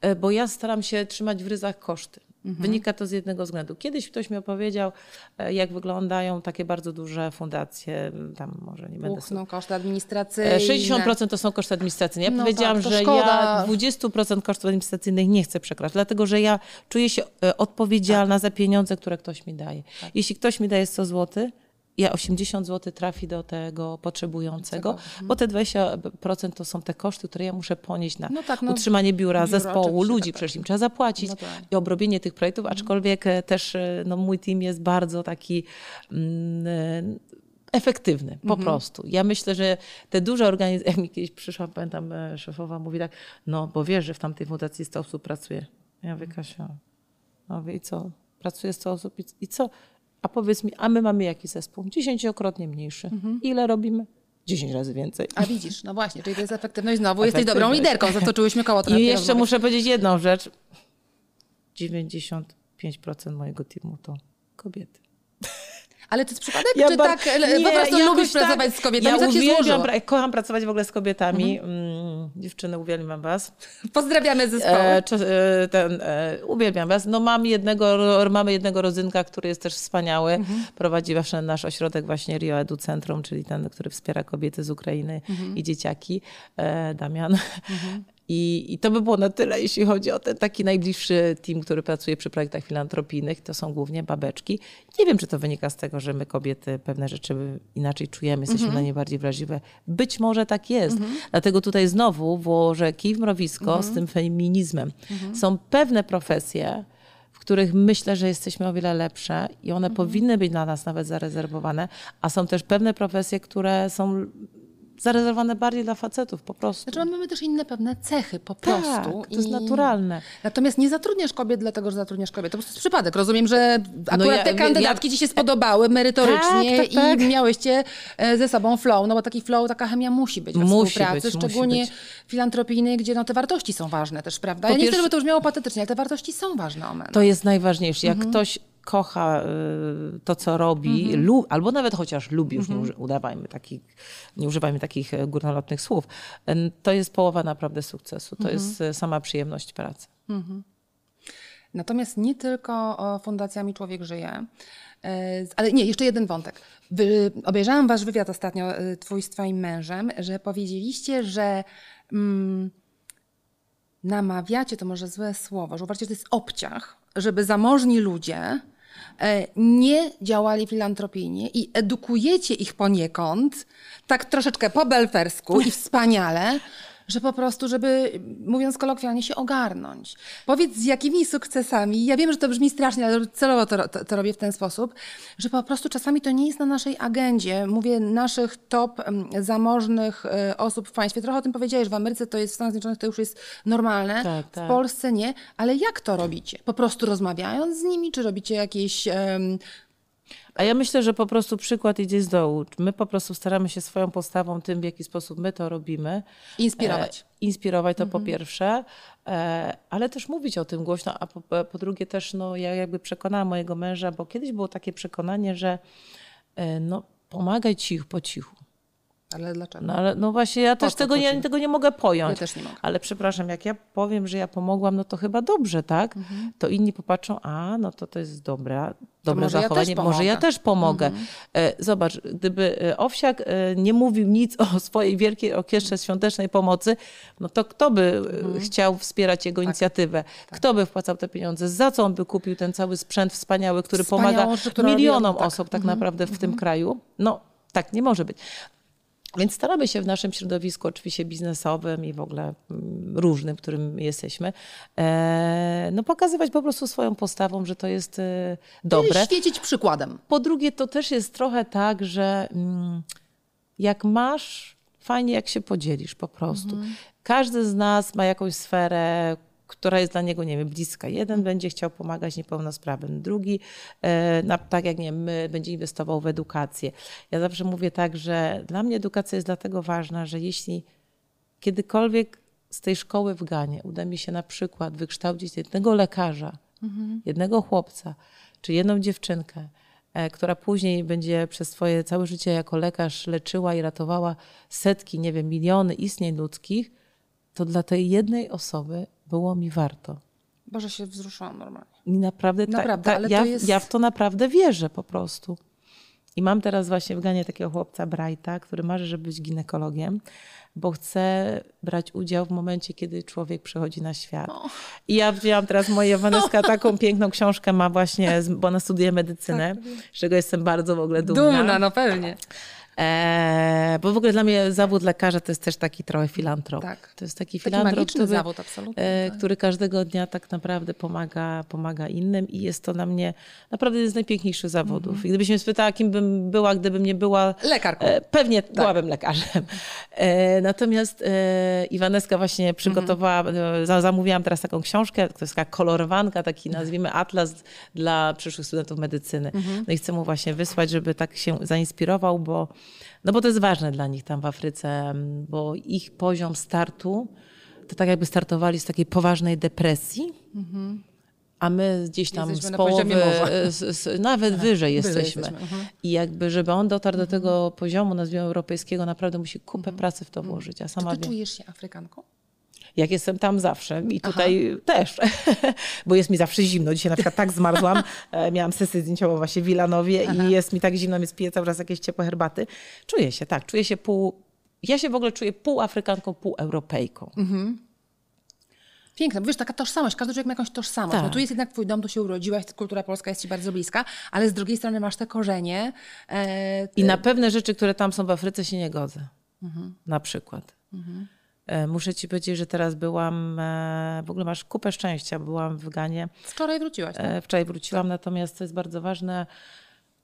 e, bo ja staram się trzymać w ryzach koszty. Mhm. Wynika to z jednego względu. Kiedyś ktoś mi opowiedział, e, jak wyglądają takie bardzo duże fundacje, tam może nie będę sobie Puchną koszty administracyjne. E, 60% to są koszty administracyjne. Ja No powiedziałam, tak, że szkoda. ja 20% kosztów administracyjnych nie chcę przekraczać, dlatego że ja czuję się e, odpowiedzialna Tak. za pieniądze, które ktoś mi daje. Jeśli ktoś mi daje 100 zł, ja 80 zł trafi do tego potrzebującego, Mhm. bo te 20% to są te koszty, które ja muszę ponieść na No tak, no, utrzymanie biura, biuro, zespołu, ludzi, tak, tak. przecież im trzeba zapłacić No tak. i obrobienie tych projektów, aczkolwiek e, też e, no, mój team jest bardzo taki mm, e, efektywny, po Mhm. prostu. Ja myślę, że te duże organizacje, jak mi kiedyś przyszła, pamiętam, szefowa mówi tak, no bo wiesz, że w tamtej fundacji 100 osób pracuje. Ja mówię, Kasia, no i co? Pracuje 100 osób i, i co? A powiedz mi, a my mamy jaki zespół? Dziesięciokrotnie mniejszy. Mhm. Ile robimy? 10 razy więcej. A widzisz, no właśnie, czyli to jest efektywność znowu. Jesteś dobrą Efektywność. liderką, zatoczyłyśmy koło I jeszcze muszę powiedzieć jedną rzecz. 95% mojego teamu to kobiety. Ale to jest przypadek, Ja czy bar- tak Nie, po prostu lubisz tak. pracować z kobietami? Ja tak uwielbiam, pra- kocham pracować w ogóle z kobietami. Mm, dziewczyny, uwielbiam was. Pozdrawiamy zespoły. E, e, ten, e, uwielbiam was. No mam jednego, mamy jednego rodzynka, który jest też wspaniały. Mhm. Prowadzi właśnie nasz ośrodek właśnie Rio Edu Centrum, czyli ten, który wspiera kobiety z Ukrainy Mhm. i dzieciaki, e, Damian. I, I to by było na tyle, jeśli chodzi o ten taki najbliższy team, który pracuje przy projektach filantropijnych. To są głównie babeczki. Nie wiem, czy to wynika z tego, że my kobiety pewne rzeczy inaczej czujemy, jesteśmy Mhm. na nie bardziej wrażliwe. Być może tak jest. Dlatego tutaj znowu włożę kij w mrowisko Mhm. z tym feminizmem. Są pewne profesje, w których myślę, że jesteśmy o wiele lepsze i one Mhm. powinny być dla nas nawet zarezerwowane, a są też pewne profesje, które są zarezerwowane bardziej dla facetów po prostu. Znaczy mamy też inne pewne cechy po tak, prostu. to jest i- naturalne. Natomiast nie zatrudniasz kobiet dlatego, że zatrudniasz kobiet. To po prostu jest przypadek. Rozumiem, że akurat No ja- te kandydatki ja- ci się spodobały merytorycznie Tak, tak, tak. i miałyście e, ze sobą flow, no bo taki flow, taka chemia musi być we Musi współpracy, być, musi szczególnie być. filantropijnej, gdzie no, te wartości są ważne też, prawda? Po ja nie chcę, żeby to brzmiało patetycznie, ale te wartości są ważne, Omen. To jest najważniejsze. Jak Mhm. ktoś kocha y, to, co robi, Mhm. lu- albo nawet chociaż lubi, już nie uży- udawajmy takich, nie używajmy takich e, górnolotnych słów, to jest połowa naprawdę sukcesu. To Mhm. jest e, sama przyjemność pracy. Natomiast nie tylko fundacjami Człowiek Żyje, e, ale nie, jeszcze jeden wątek. Wy, obejrzałam wasz wywiad ostatnio, twój z twoim mężem, że powiedzieliście, że mm, namawiacie, to może złe słowo, że uważacie, że to jest obciach, żeby zamożni ludzie nie działali filantropijnie i edukujecie ich poniekąd, tak troszeczkę po belfersku i wspaniale, że po prostu, żeby, mówiąc kolokwialnie, się ogarnąć. Powiedz, z jakimi sukcesami, ja wiem, że to brzmi strasznie, ale celowo to, to, to robię w ten sposób, że po prostu czasami to nie jest na naszej agendzie. Mówię naszych top zamożnych e, osób w państwie. Trochę o tym powiedziałeś, że w Ameryce to jest, w Stanach Zjednoczonych to już jest normalne, Tak, w tak. Polsce nie. Ale jak to robicie? Po prostu rozmawiając z nimi, czy robicie jakieś... em, A ja myślę, że po prostu przykład idzie z dołu. My po prostu staramy się swoją postawą, tym w jaki sposób my to robimy, inspirować? E, inspirować to Mhm. po pierwsze, e, ale też mówić o tym głośno, a po, po drugie też no, ja jakby przekonałam mojego męża, bo kiedyś było takie przekonanie, że e, no, pomagaj cichu po cichu. Ale dlaczego? No, ale, no właśnie ja też co tego po nie, cichu? tego nie mogę pojąć. Ja też nie mogę. Ale przepraszam, jak ja powiem, że ja pomogłam, no to chyba dobrze, tak? Mhm. To inni popatrzą, a no to to jest dobra, dobre może ja zachowanie, też może ja też pomogę. E, Zobacz, gdyby e, Owsiak e, nie mówił nic o swojej wielkiej orkiestrze świątecznej pomocy, no to kto by e, chciał wspierać jego inicjatywę? Kto by wpłacał te pieniądze? Za co on by kupił ten cały sprzęt wspaniały, który Wspaniałą pomaga milionom tak. osób tak naprawdę w tym kraju? No tak nie może być. Więc staramy się w naszym środowisku, oczywiście biznesowym i w ogóle mm, różnym, w którym jesteśmy, e, no pokazywać po prostu swoją postawą, że to jest e, dobre. Czyli świecić przykładem. Po drugie, to też jest trochę tak, że mm, jak masz, fajnie jak się podzielisz po prostu. Każdy z nas ma jakąś sferę, która jest dla niego, nie wiem, bliska. Jeden będzie chciał pomagać niepełnosprawnym, drugi, e, na, tak jak nie my, będzie inwestował w edukację. Ja zawsze mówię tak, że dla mnie edukacja jest dlatego ważna, że jeśli kiedykolwiek z tej szkoły w Ganie uda mi się na przykład wykształcić jednego lekarza, jednego chłopca, czy jedną dziewczynkę, e, która później będzie przez swoje całe życie jako lekarz leczyła i ratowała setki, nie wiem, miliony istnień ludzkich, to dla tej jednej osoby było mi warto. Boże, się wzruszyłam normalnie. I naprawdę, ta- Naprawdę, ta, ale ja, to jest- ja w to naprawdę wierzę po prostu. I mam teraz właśnie w Ganie takiego chłopca Brighta, który marzy, żeby być ginekologiem, bo chce brać udział w momencie, kiedy człowiek przychodzi na świat. I ja wzięłam teraz moja Waneska taką piękną książkę ma właśnie, bo ona studiuje medycynę, z czego jestem bardzo w ogóle dumna. Dumna, no pewnie. Eee, bo w ogóle dla mnie zawód lekarza to jest też taki trochę filantrop. Tak. To jest taki Taki filantrop, który, zawód, absolutnie. e, tak. który każdego dnia tak naprawdę pomaga, pomaga innym i jest to dla mnie naprawdę jeden z najpiękniejszych zawodów. Mhm. I gdybyś mnie spytała, kim bym była, gdybym nie była Lekarką. E, Pewnie Tak. byłabym lekarzem. E, natomiast e, Iwaneska właśnie przygotowała, Mhm. za- zamówiłam teraz taką książkę, to jest taka kolorowanka, taki nazwijmy atlas dla przyszłych studentów medycyny. Mhm. No i chcę mu właśnie wysłać, żeby tak się zainspirował, bo, no bo to jest ważne dla nich tam w Afryce, bo ich poziom startu to tak jakby startowali z takiej poważnej depresji. A my gdzieś tam Jesteśmy z połowy, z, z, nawet wyżej wyżej jesteśmy. jesteśmy, mhm. I jakby, żeby on dotarł do tego poziomu, nazwijmy europejskiego, naprawdę musi kupę pracy w to włożyć. Ja Czy sama ty wiem, czujesz się Afrykanką? Jak jestem tam zawsze i tutaj też, bo jest mi zawsze zimno. Dzisiaj na przykład tak zmarzłam, e, miałam sesję zdjęciową właśnie w Wilanowie i jest mi tak zimno, więc piję cały czas jakieś ciepłe herbaty. Czuję się, tak, czuję się pół, ja się w ogóle czuję pół Afrykanką, pół Europejką. Piękne, bo wiesz, taka tożsamość, każdy człowiek ma jakąś tożsamość. Tak. No tu jest jednak twój dom, tu się urodziłaś, kultura polska jest ci bardzo bliska, ale z drugiej strony masz te korzenie. E, I na pewne rzeczy, które tam są w Afryce się nie godzę. Na przykład. E, Muszę ci powiedzieć, że teraz byłam, e, w ogóle masz kupę szczęścia, byłam w Ganie. wczoraj wróciłaś, tak? E, Wczoraj wróciłam, natomiast to jest bardzo ważne.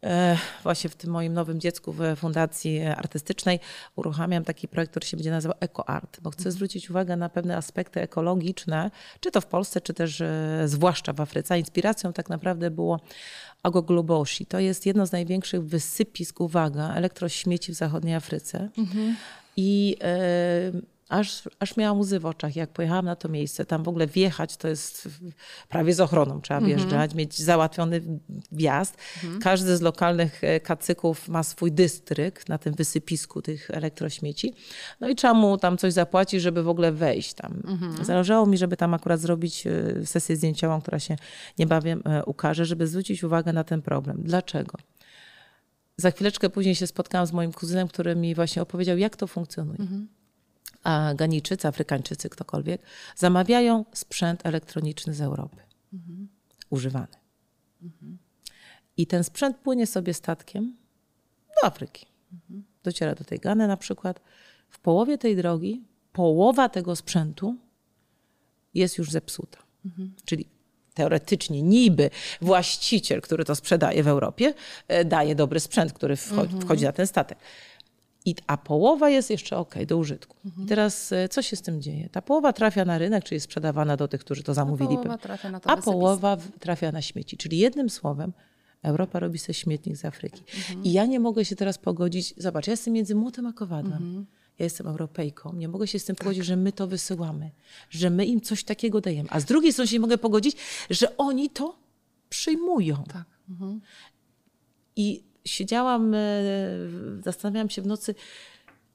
e, Właśnie w tym moim nowym dziecku w fundacji artystycznej uruchamiam taki projekt, który się będzie nazywał EcoArt, bo chcę zwrócić uwagę na pewne aspekty ekologiczne, czy to w Polsce, czy też e, zwłaszcza w Afryce. Inspiracją tak naprawdę było Agogluboshi. To jest jedno z największych wysypisk, uwaga, elektrośmieci w zachodniej Afryce. I e, aż, aż miałam łzy w oczach, jak pojechałam na to miejsce. Tam w ogóle wjechać to jest prawie z ochroną trzeba wjeżdżać, mieć załatwiony wjazd. Każdy z lokalnych e, kacyków ma swój dystrykt na tym wysypisku tych elektrośmieci. No i trzeba mu tam coś zapłacić, żeby w ogóle wejść tam. Zależało mi, żeby tam akurat zrobić e, sesję zdjęciową, która się niebawem e, ukaże, żeby zwrócić uwagę na ten problem. Dlaczego? Za chwileczkę później się spotkałam z moim kuzynem, który mi właśnie opowiedział, jak to funkcjonuje. A Ganijczycy, Afrykańczycy, ktokolwiek, zamawiają sprzęt elektroniczny z Europy. Używany. I ten sprzęt płynie sobie statkiem do Afryki. Dociera do tej Gany na przykład. W połowie tej drogi połowa tego sprzętu jest już zepsuta. Czyli teoretycznie niby właściciel, który to sprzedaje w Europie, e, daje dobry sprzęt, który wchodzi, wchodzi na ten statek. I, a połowa jest jeszcze ok do użytku. I teraz e, co się z tym dzieje? Ta połowa trafia na rynek, czyli jest sprzedawana do tych, którzy to zamówili. połowa trafia na to a połowa trafia na śmieci. Czyli jednym słowem Europa robi sobie śmietnik z Afryki. Mhm. I ja nie mogę się teraz pogodzić. Zobacz, ja jestem między młotem a kowadłem. Mhm. Ja jestem Europejką. Nie mogę się z tym Tak. pogodzić, że my to wysyłamy, że my im coś takiego dajemy. A z drugiej strony się nie mogę pogodzić, że oni to przyjmują. Tak. I siedziałam, e, zastanawiałam się w nocy,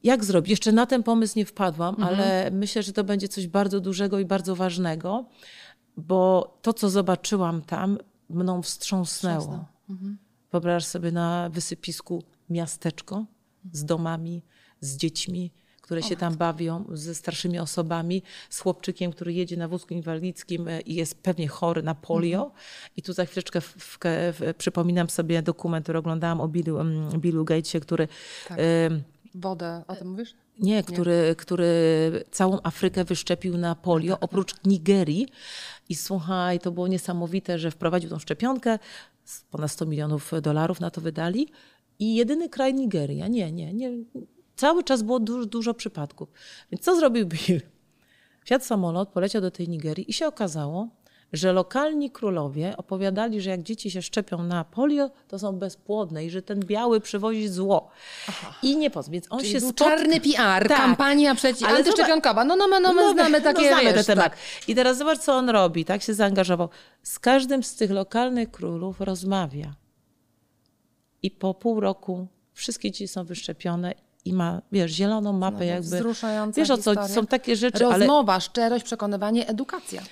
jak zrobić. Jeszcze na ten pomysł nie wpadłam, Mhm. ale myślę, że to będzie coś bardzo dużego i bardzo ważnego, bo to, co zobaczyłam tam, mną wstrząsnęło. Mhm. Wyobraź sobie na wysypisku miasteczko z domami, z dziećmi, które się tam bawią ze starszymi osobami, z chłopczykiem, który jedzie na wózku inwalidzkim e, i jest pewnie chory na polio. I tu za chwileczkę w, w, w, przypominam sobie dokument, który oglądałam o Billu, um, Billu Gatesie, który... Tak. Wodę, o tym mówisz? Nie, który, który całą Afrykę wyszczepił na polio, oprócz Nigerii. I słuchaj, to było niesamowite, że wprowadził tą szczepionkę, ponad 100 milionów dolarów na to wydali. I jedyny kraj Nigeria. Nie, nie, nie. Cały czas było dużo, dużo przypadków. Więc co zrobił Bill? Wsiadł samolot, poleciał do tej Nigerii i się okazało, że lokalni królowie opowiadali, że jak dzieci się szczepią na polio, to są bezpłodne i że ten biały przywozi zło. Aha. I nie pozwól. Więc on Czyli się był spotkał. czarny PR, Tak. kampania przeciw Ale antyszczepionkowa. No, no, no, no, my znamy takie, no, znamy wiesz, ten temat. tak. I teraz zobacz, co on robi. Tak się zaangażował. Z każdym z tych lokalnych królów rozmawia. I po pół roku wszystkie dzieci są wyszczepione i ma, wiesz, zieloną mapę jakby. Wzruszająca Wiesz o co, historia. są takie rzeczy, ale Rozmowa, szczerość, przekonywanie, edukacja.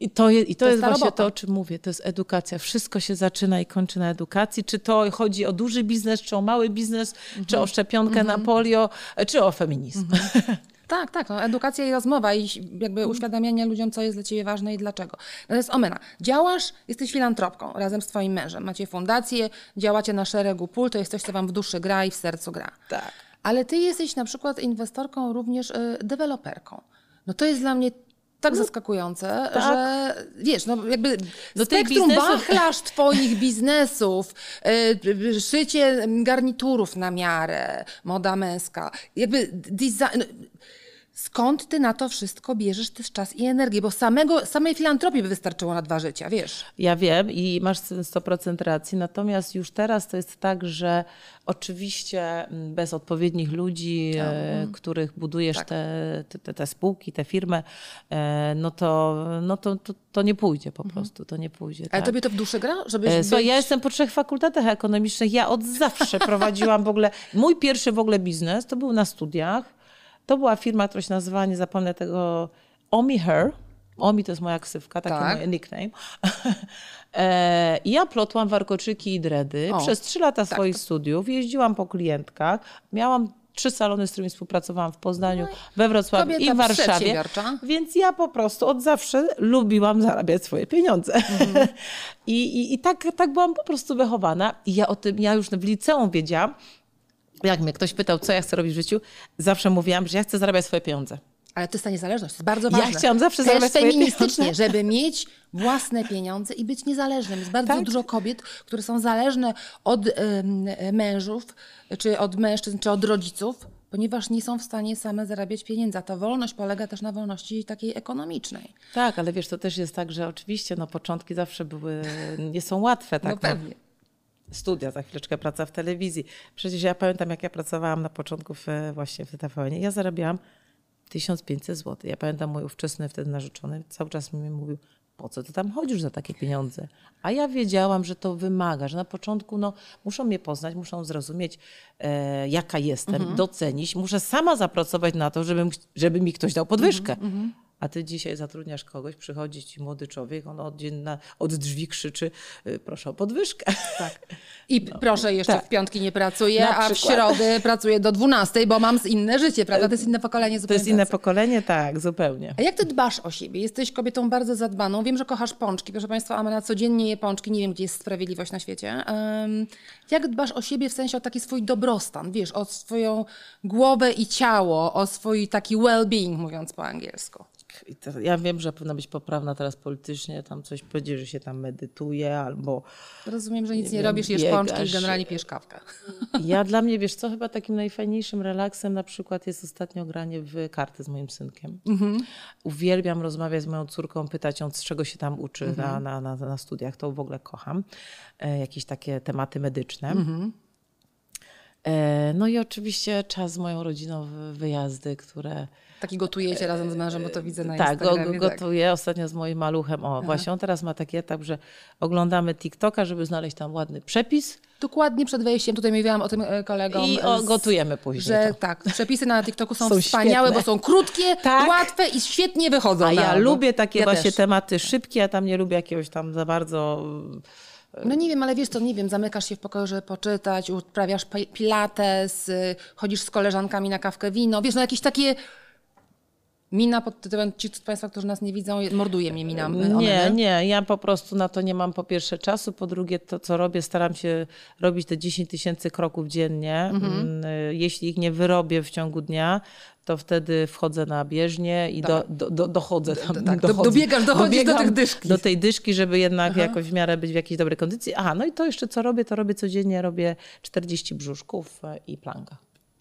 i to, je, i to, jest jest ta właśnie robota. to, o czym mówię. To jest edukacja. Wszystko się zaczyna i kończy na edukacji. Czy to chodzi o duży biznes, czy o mały biznes, czy Mhm. o szczepionkę na polio, czy o feminizm. Tak, tak, no, edukacja i rozmowa i jakby Mhm. uświadamianie ludziom, co jest dla ciebie ważne i dlaczego. Natomiast Omena, działasz, jesteś filantropką razem z twoim mężem, macie fundację, działacie na szeregu pól, to jest coś, co wam w duszy gra i w sercu gra. Tak. Ale ty jesteś na przykład inwestorką, również y, deweloperką. No to jest dla mnie tak zaskakujące, że wiesz, no jakby No tych spektrum wachlarz twoich biznesów, y, y, szycie garniturów na miarę, moda męska, jakby design... no, Skąd ty na to wszystko bierzesz też czas i energię? Bo samego, samej filantropii by wystarczyło na dwa życia, wiesz? Ja wiem i masz 100% racji, natomiast już teraz to jest tak, że oczywiście mm, bez odpowiednich ludzi, e, których budujesz Tak. te, te, te spółki, te firmy, e, no to, no to, to, to nie pójdzie po prostu, to nie pójdzie. Ale tak. tobie to w duszy gra? Żebyś E, Słuchaj, być... ja jestem po trzech fakultetach ekonomicznych. Ja od zawsze prowadziłam w ogóle. Mój pierwszy w ogóle biznes to był na studiach. To była firma, która się nazywała, nie zapomnę tego, Omi Her. Omi to jest moja ksywka, taki Tak. mój nickname. E, ja plotłam warkoczyki i dredy. O, tak, Przez trzy lata swoich studiów jeździłam po klientkach. Miałam trzy salony, z którymi współpracowałam w Poznaniu, we Wrocławiu No i w Warszawie. Więc ja po prostu od zawsze lubiłam zarabiać swoje pieniądze. Mhm. I, i, I tak, tak byłam po prostu wychowana. I ja o tym, ja już w liceum wiedziałam, jak mnie ktoś pytał, co ja chcę robić w życiu, zawsze mówiłam, że ja chcę zarabiać swoje pieniądze. Ale to jest ta niezależność, to jest bardzo Ja ważne. chciałam zawsze Też zarabiać feministycznie, żeby mieć własne pieniądze i być niezależnym. Jest bardzo Tak. dużo kobiet, które są zależne od em, mężów, czy od mężczyzn, czy od rodziców, ponieważ nie są w stanie same zarabiać pieniędzy. A ta wolność polega też na wolności takiej ekonomicznej. Tak, ale wiesz, to też jest tak, że oczywiście no, początki zawsze były, nie są łatwe. Tak, no pewnie. Studia, za chwileczkę praca w telewizji. Przecież ja pamiętam, jak ja pracowałam na początku w, właśnie w TVN. Ja zarabiałam 1500 zł. Ja pamiętam mój ówczesny wtedy narzeczony cały czas mi mówił, po co ty tam chodzisz za takie pieniądze? A ja wiedziałam, że to wymaga, że na początku no, muszą mnie poznać, muszą zrozumieć, e, jaka jestem, docenić. Muszę sama zapracować na to, żeby, żeby mi ktoś dał podwyżkę. A ty dzisiaj zatrudniasz kogoś, przychodzi ci młody człowiek, on od, na, od drzwi krzyczy, y, proszę o podwyżkę. Tak. I p- proszę, jeszcze tak. w piątki nie pracuję, Na a w przykład. środę pracuję do 12, bo mam z inne życie, prawda? To jest inne pokolenie To zupełnie. jest inne pokolenie? Tak, zupełnie. A jak ty dbasz o siebie? Jesteś kobietą bardzo zadbaną. Wiem, że kochasz pączki. Proszę Państwa, Amena codziennie je pączki. Nie wiem, gdzie jest sprawiedliwość na świecie. Em, jak dbasz o siebie w sensie o taki swój dobrostan? Wiesz, o swoją głowę i ciało, o swój taki well-being, mówiąc po angielsku. I to, ja wiem, że powinna być poprawna teraz politycznie, tam coś powiedzieć, że się tam medytuje albo... Rozumiem, że nic nie, wiem, robisz, jesz biegasz. pączki i generalnie pijesz kawkę. Ja dla mnie, wiesz co, chyba takim najfajniejszym relaksem na przykład jest ostatnio granie w karty z moim synkiem. Uwielbiam rozmawiać z moją córką, pytać ją, z czego się tam uczy na, na, na, na studiach. To w ogóle kocham. E, jakieś takie tematy medyczne. E, no i oczywiście czas z moją rodziną, wyjazdy, które... Taki gotujecie razem z mężem, bo to widzę na Tak, Instagramie. go, gotuję ostatnio z moim maluchem. O, właśnie on teraz ma taki etap, że oglądamy TikToka, żeby znaleźć tam ładny przepis Dokładnie przed wejściem, tutaj mówiłam o tym e, kolegom. i e, o, gotujemy później. Że to. tak, przepisy na TikToku są, Są wspaniałe, świetne. bo są krótkie, Tak. łatwe i świetnie wychodzą. A ja lubię takie Ja właśnie też. tematy szybkie, a tam nie lubię jakiegoś tam za bardzo No nie wiem, ale wiesz co, nie wiem, zamykasz się w pokoju, żeby poczytać, uprawiasz pi- pilates, y, chodzisz z koleżankami na kawkę wino, wiesz, no jakieś takie... Mina pod tytułem, ci z Państwa, którzy nas nie widzą, morduje mnie mina. one, Nie, nie, ja po prostu na to nie mam po pierwsze czasu, po drugie to, co robię, staram się robić te 10 tysięcy kroków dziennie. Mm, y, Jeśli ich nie wyrobię w ciągu dnia, to wtedy wchodzę na bieżnię i do, do, do, dochodzę tam. do- tak, do- dochodzę. dobiegasz, dochodzisz do tych dyszki. Do tej dyszki, żeby jednak jakoś w miarę być w jakiejś dobrej kondycji. Aha, no i to jeszcze co robię, to robię codziennie, robię 40 brzuszków i planka.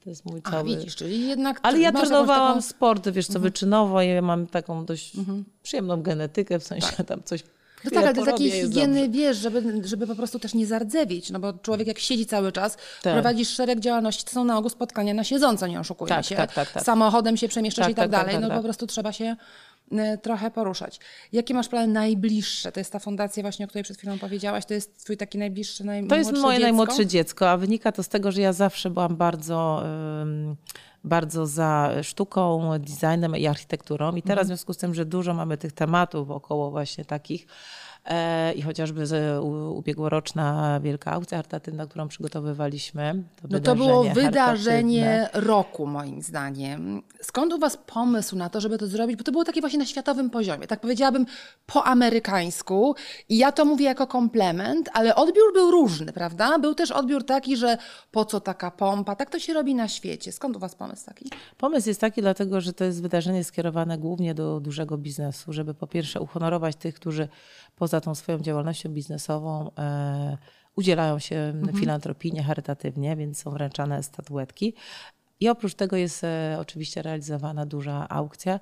To jest mój A cały... widzisz, czyli jednak... Ale ja trenowałam taką- sport, wiesz co, wyczynowo i ja mam taką dość przyjemną genetykę, w sensie tam coś No tak, ale jest takiej higieny, dobrze. wiesz, żeby, żeby po prostu też nie zardzewić, no bo człowiek jak siedzi cały czas, Tak. prowadzisz szereg działalności, to są na ogół spotkania na siedząco, nie oszukujmy Tak, się. tak, tak, tak. Samochodem się przemieszczasz Tak, i tak, tak, tak, dalej, tak, no tak. po prostu trzeba się trochę poruszać. Jakie masz plany najbliższe? To jest ta fundacja właśnie, o której przed chwilą powiedziałaś, to jest twój taki najbliższy, To najmłodsze jest moje dziecko? najmłodsze dziecko, a wynika to z tego, że ja zawsze byłam bardzo, ym, bardzo za sztuką, designem i architekturą. I teraz w związku z tym, że dużo mamy tych tematów około właśnie takich, e, i chociażby z, u, ubiegłoroczna wielka aukcja charytatywna, którą przygotowywaliśmy. To No to było wydarzenie wydarzenie roku, moim zdaniem. Skąd u Was pomysł na to, żeby to zrobić? Bo to było takie właśnie na światowym poziomie, tak powiedziałabym po amerykańsku. I ja to mówię jako komplement, ale odbiór był różny, prawda? Był też odbiór taki, że po co taka pompa? Tak to się robi na świecie. Skąd u Was pomysł taki? Pomysł jest taki, dlatego że to jest wydarzenie skierowane głównie do dużego biznesu, żeby po pierwsze uhonorować tych, którzy poza tą swoją działalnością biznesową e, udzielają się filantropijnie, charytatywnie, więc są wręczane statuetki. I oprócz tego jest e, oczywiście realizowana duża aukcja.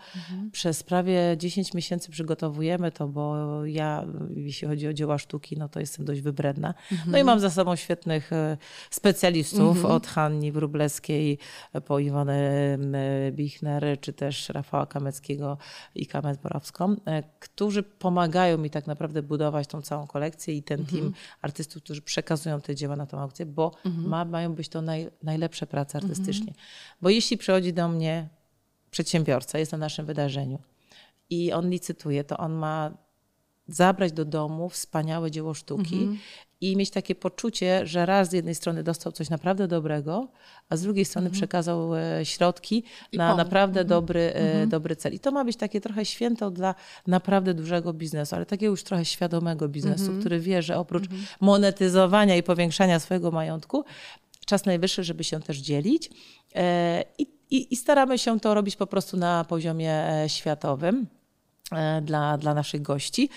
Przez prawie 10 miesięcy przygotowujemy to, bo ja, jeśli chodzi o dzieła sztuki, no to jestem dość wybredna. No i mam za sobą świetnych e, specjalistów, od Hanni Wróblewskiej po Iwonę Bichner, czy też Rafała Kameckiego i Kamet Borowską, e, którzy pomagają mi tak naprawdę budować tą całą kolekcję i ten team artystów, którzy przekazują te dzieła na tą aukcję, bo ma, mają być to naj, najlepsze prace artystycznie. Bo jeśli przychodzi do mnie przedsiębiorca, jest na naszym wydarzeniu i on licytuje, to on ma zabrać do domu wspaniałe dzieło sztuki i mieć takie poczucie, że raz z jednej strony dostał coś naprawdę dobrego, a z drugiej strony przekazał e, środki na pomógł. naprawdę dobry, e, dobry cel. I to ma być takie trochę święto dla naprawdę dużego biznesu, ale takiego już trochę świadomego biznesu, który wie, że oprócz monetyzowania i powiększania swojego majątku, czas najwyższy, żeby się też dzielić. E, I, i, I staramy się to robić po prostu na poziomie e, światowym e, dla, dla naszych gości.